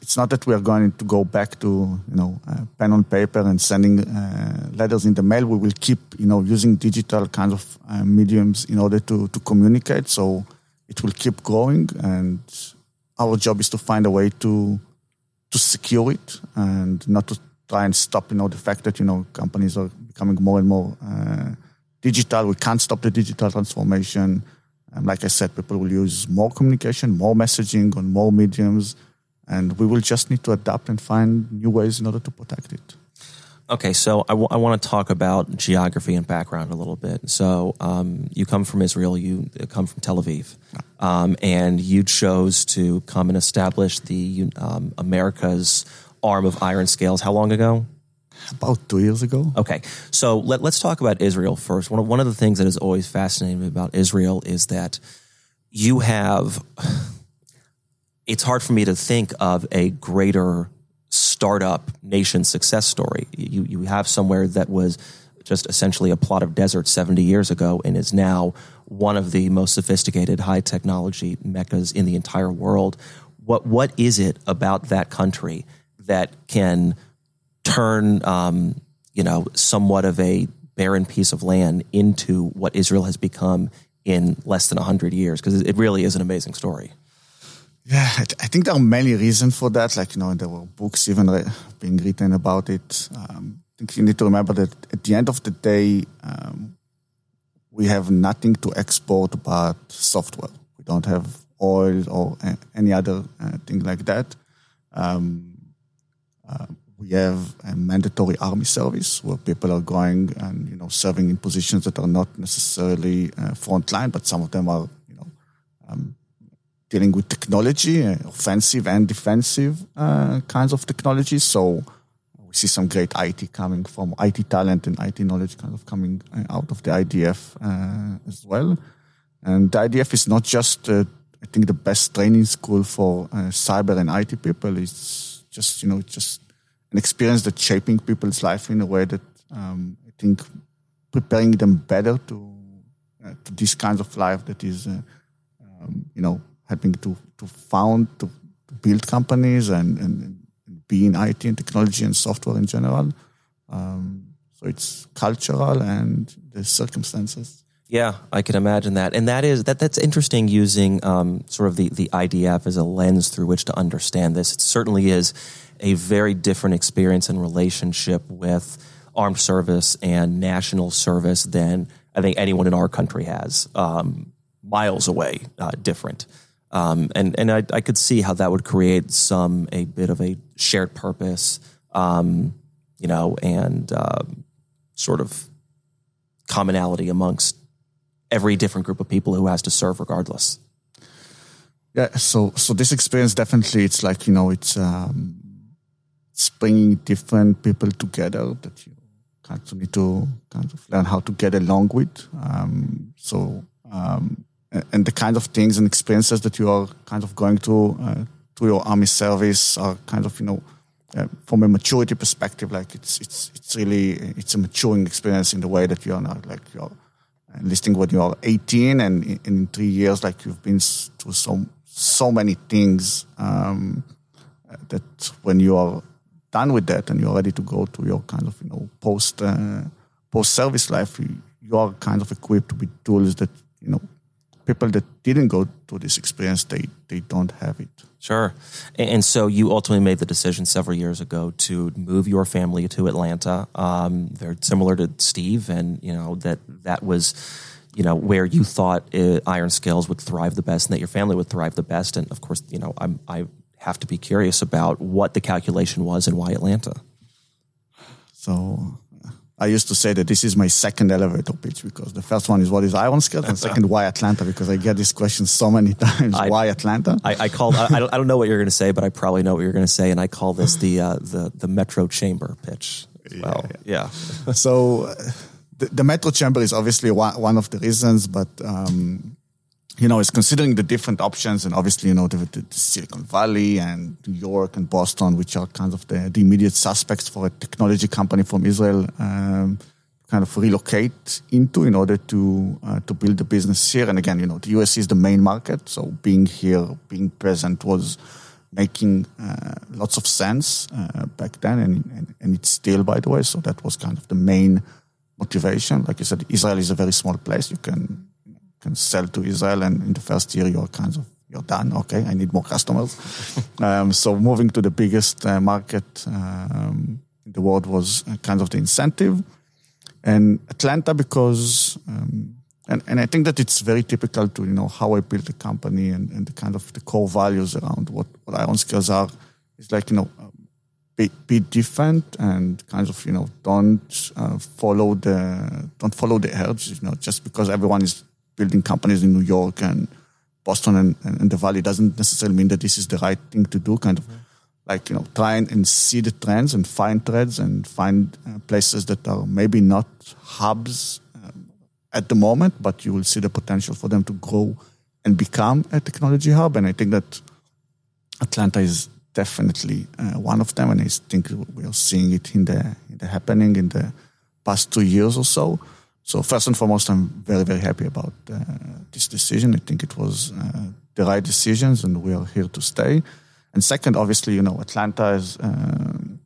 it's not that we are going to go back to you know uh, pen on paper and sending uh, letters in the mail. We will keep you know using digital kind of uh, mediums in order to to communicate. So it will keep growing, and our job is to find a way to to secure it and not to try and stop you know the fact that you know companies are becoming more and more uh, digital. We can't stop the digital transformation. And like I said, people will use more communication, more messaging on more mediums and we will just need to adapt and find new ways in order to protect it. Okay, so I, w- I want to talk about geography and background a little bit. So um, you come from Israel, you come from Tel Aviv, um, and you chose to come and establish the um, America's arm of IRONSCALES. How long ago? About two years ago. Okay, so let, us talk about Israel first. One of, one of the things that has always fascinated me about Israel is that you have it's hard for me to think of a greater startup nation success story. You, you have somewhere that was just essentially a plot of desert 70 years ago and is now one of the most sophisticated high technology meccas in the entire world. What, what is it about that country that can turn, um, you know, somewhat of a barren piece of land into what Israel has become in less than 100 years? Because it really is an amazing story. Yeah, I, I think there are many reasons for that. Like, you know, there were books even re- being written about it. Um, I think you need to remember that at the end of the day, um, we have nothing to export but software. We don't have oil or any other uh, thing like that. Um, uh, we have a mandatory army service where people are going and you know serving in positions that are not necessarily uh, frontline, but some of them are dealing with technology, uh, offensive and defensive uh, kinds of technologies. So we see some great IT coming from IT talent and IT knowledge kind of coming uh, out of the IDF uh, as well. And the IDF is not just, uh, I think, the best training school for uh, cyber and IT people. It's just, you know, it's just an experience that's shaping people's life in a way that um, I think preparing them better to to this kind of life that is, um, you know, helping to to found to, to build companies and, and, be in IT and technology and software in general. Um, so it's cultural and the circumstances. Yeah, I can imagine that, and that is that. That's interesting using um, sort of the the IDF as a lens through which to understand this. It certainly is a very different experience and relationship with armed service and national service than I think anyone in our country has. Um, miles away, uh, different. Um, and and I, I, could see how that would create some a bit of a shared purpose, um, you know, and uh, sort of commonality amongst every different group of people who has to serve regardless. Yeah, so so this experience definitely it's like you know it's um, it's bringing different people together that you kind of need to kind of learn how to get along with. Um, so um, and the kind of things and experiences that you are kind of going through uh, through your army service are kind of you know uh, from a maturity perspective like it's it's it's really it's a maturing experience in the way that you're not like you're enlisting when you're 18 and in, in three years like you've been through so so many things um, that when you are done with that and you're ready to go to your kind of you know post uh, post service life you, you are kind of equipped with tools that you people that didn't go through this experience, they, they don't have it. Sure. And so you ultimately made the decision several years ago to move your family to Atlanta. Um, they're similar to Steve, and you know that that was, you know, where you thought uh, IRONSCALES would thrive the best, and that your family would thrive the best. And of course, you know, I'm, I have to be curious about what the calculation was and why Atlanta. So I used to say that this is my second elevator pitch because the first one is what is IRONSCALES and second why Atlanta? Because I get this question so many [laughs] times. I, why Atlanta? I, I call I, don't, I don't know what you're going to say but I probably know what you're going to say and I call this the uh, the the Metro Chamber pitch well. yeah, yeah. so uh, the, the, Metro Chamber is obviously one, one of the reasons but um, you know, is considering the different options and obviously, you know, the, the, Silicon Valley and New York and Boston, which are kind of the, the immediate suspects for a technology company from Israel, um, kind of relocate into in order to, uh, to build the business here. And again, you know, the US is the main market. So being here, being present was making uh, lots of sense uh, back then. And, and, and it's still, by the way. So that was kind of the main motivation. Like you said, Israel is a very small place. You can can sell to Israel, and in the first year you're kind of you're done. Okay, I need more customers. [laughs] um, so moving to the biggest uh, market um, in the world was uh, kind of the incentive, and Atlanta because. Um, and, and I think that it's very typical to you know how I built the company and, and the kind of the core values around what, what IRONSCALES are is like you know be, be different and kind of you know don't uh, follow the don't follow the urge you know just because everyone is building companies in New York and Boston and, and, and, the Valley doesn't necessarily mean that this is the right thing to do. Kind of mm-hmm. like you know, try and, and, see the trends and find threads and find uh, places that are maybe not hubs um, at the moment, but you will see the potential for them to grow and become a technology hub. And I think that Atlanta is definitely uh, one of them, and I think we are seeing it in the in the happening in the past two years or so. So first and foremost, I'm very, very happy about uh, this decision. I think it was uh, the right decisions and we are here to stay. and second, obviously, you know, Atlanta is um,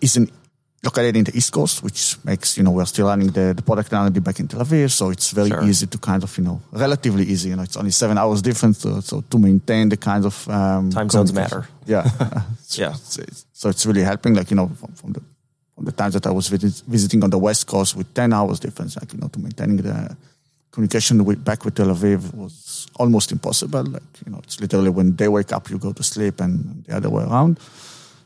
is an located in the East Coast, which makes, you know, we're still running the, the product R&D back in Tel Aviv. So it's very Sure. easy to kind of, you know, relatively easy. You know, it's only seven hours difference. So, so to maintain the kind of um, Time zones matter. Yeah. [laughs] [laughs] Yeah. So it's, so it's really helping, like, you know, from, from the from the times that I was visit, visiting on the West Coast with 10 hours difference, like, you know, to maintaining the communication with, back with Tel Aviv was almost impossible. Like, you know, it's literally when they wake up, you go to sleep and the other way around.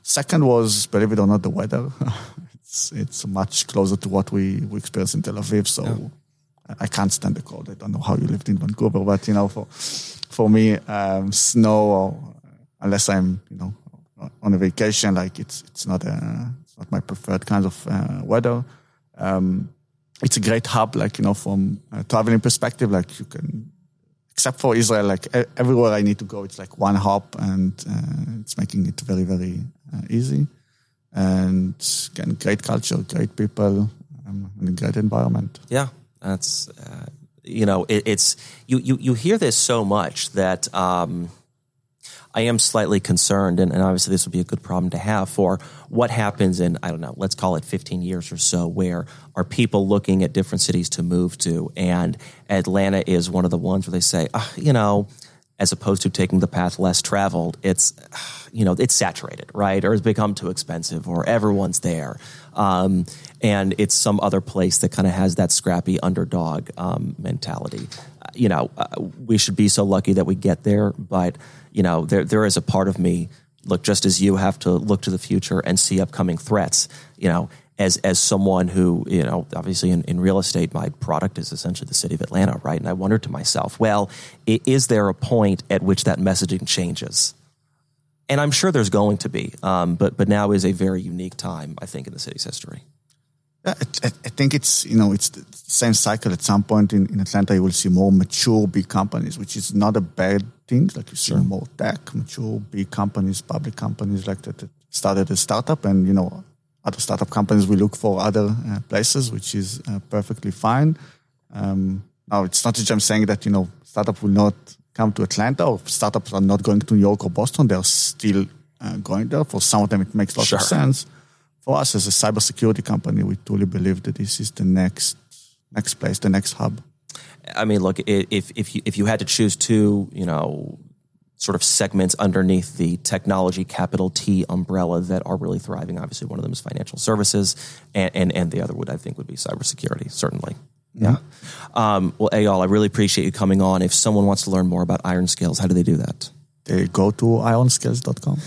Second was, believe it or not, the weather. [laughs] it's, it's much closer to what we, we experience in Tel Aviv. So I- I can't stand the cold. I don't know how you lived in Vancouver, but, you know, for, for me, um, snow, or, unless I'm, you know, on a vacation, like it's, it's not a, not my preferred kind of uh, weather. Um, it's a great hub, like, you know, from a traveling perspective, like you can, except for Israel, like everywhere I need to go, it's like one hop and uh, it's making it very, very uh, easy. And again, great culture, great people, um, and a great environment. Yeah, that's uh, you know it, it's you, you you hear this so much that um, I am slightly concerned, and, and obviously this would be a good problem to have for what happens in I don't know, let's call it 15 years or so, where are people looking at different cities to move to, and Atlanta is one of the ones where they say, ah, you know. As opposed to taking the path less traveled, it's [sighs] you know it's saturated, right? Or it's become too expensive, or everyone's there, um, and it's some other place that kind of has that scrappy underdog um, mentality. You know, uh, we should be so lucky that we get there, but you know, there there is a part of me. Look, just as you have to look to the future and see upcoming threats, you know, as as someone who, you know, obviously in, in real estate, my product is essentially the city of Atlanta, right? And I wondered to myself, well, is there a point at which that messaging changes? And I'm sure there's going to be, um, but but now is a very unique time, I think, in the city's history. I, I think it's you know it's the same cycle. At some point in, in Atlanta, you will see more mature big companies, which is not a bad thing. Like you see more tech, mature big companies, public companies like that, that started a startup, and you know other startup companies will look for other uh, places, which is uh, perfectly fine. Um, now it's not that I'm saying that you know startup will not come to Atlanta or startups are not going to New York or Boston. They're still uh, going there. For some of them, it makes lots of Sure. sense for us as a cybersecurity company, we truly believe that this is the next next place, the next hub. I mean, look, if if you if you had to choose two, you know, sort of segments underneath the technology capital T umbrella that are really thriving, obviously one of them is financial services, and and, and the other would I think would be cybersecurity, certainly. Yeah. Um, well, Eyal, I really appreciate you coming on. If someone wants to learn more about IRONSCALES, how do they do that? They go to ironscales.com.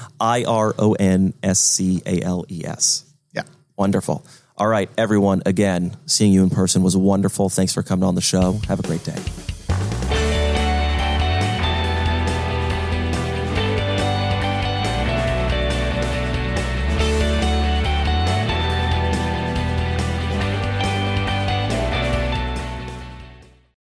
[laughs] I R O N S C A L E S. yeah. Wonderful. All right, everyone. Again, seeing you in person was wonderful. Thanks for coming on the show. Have a great day.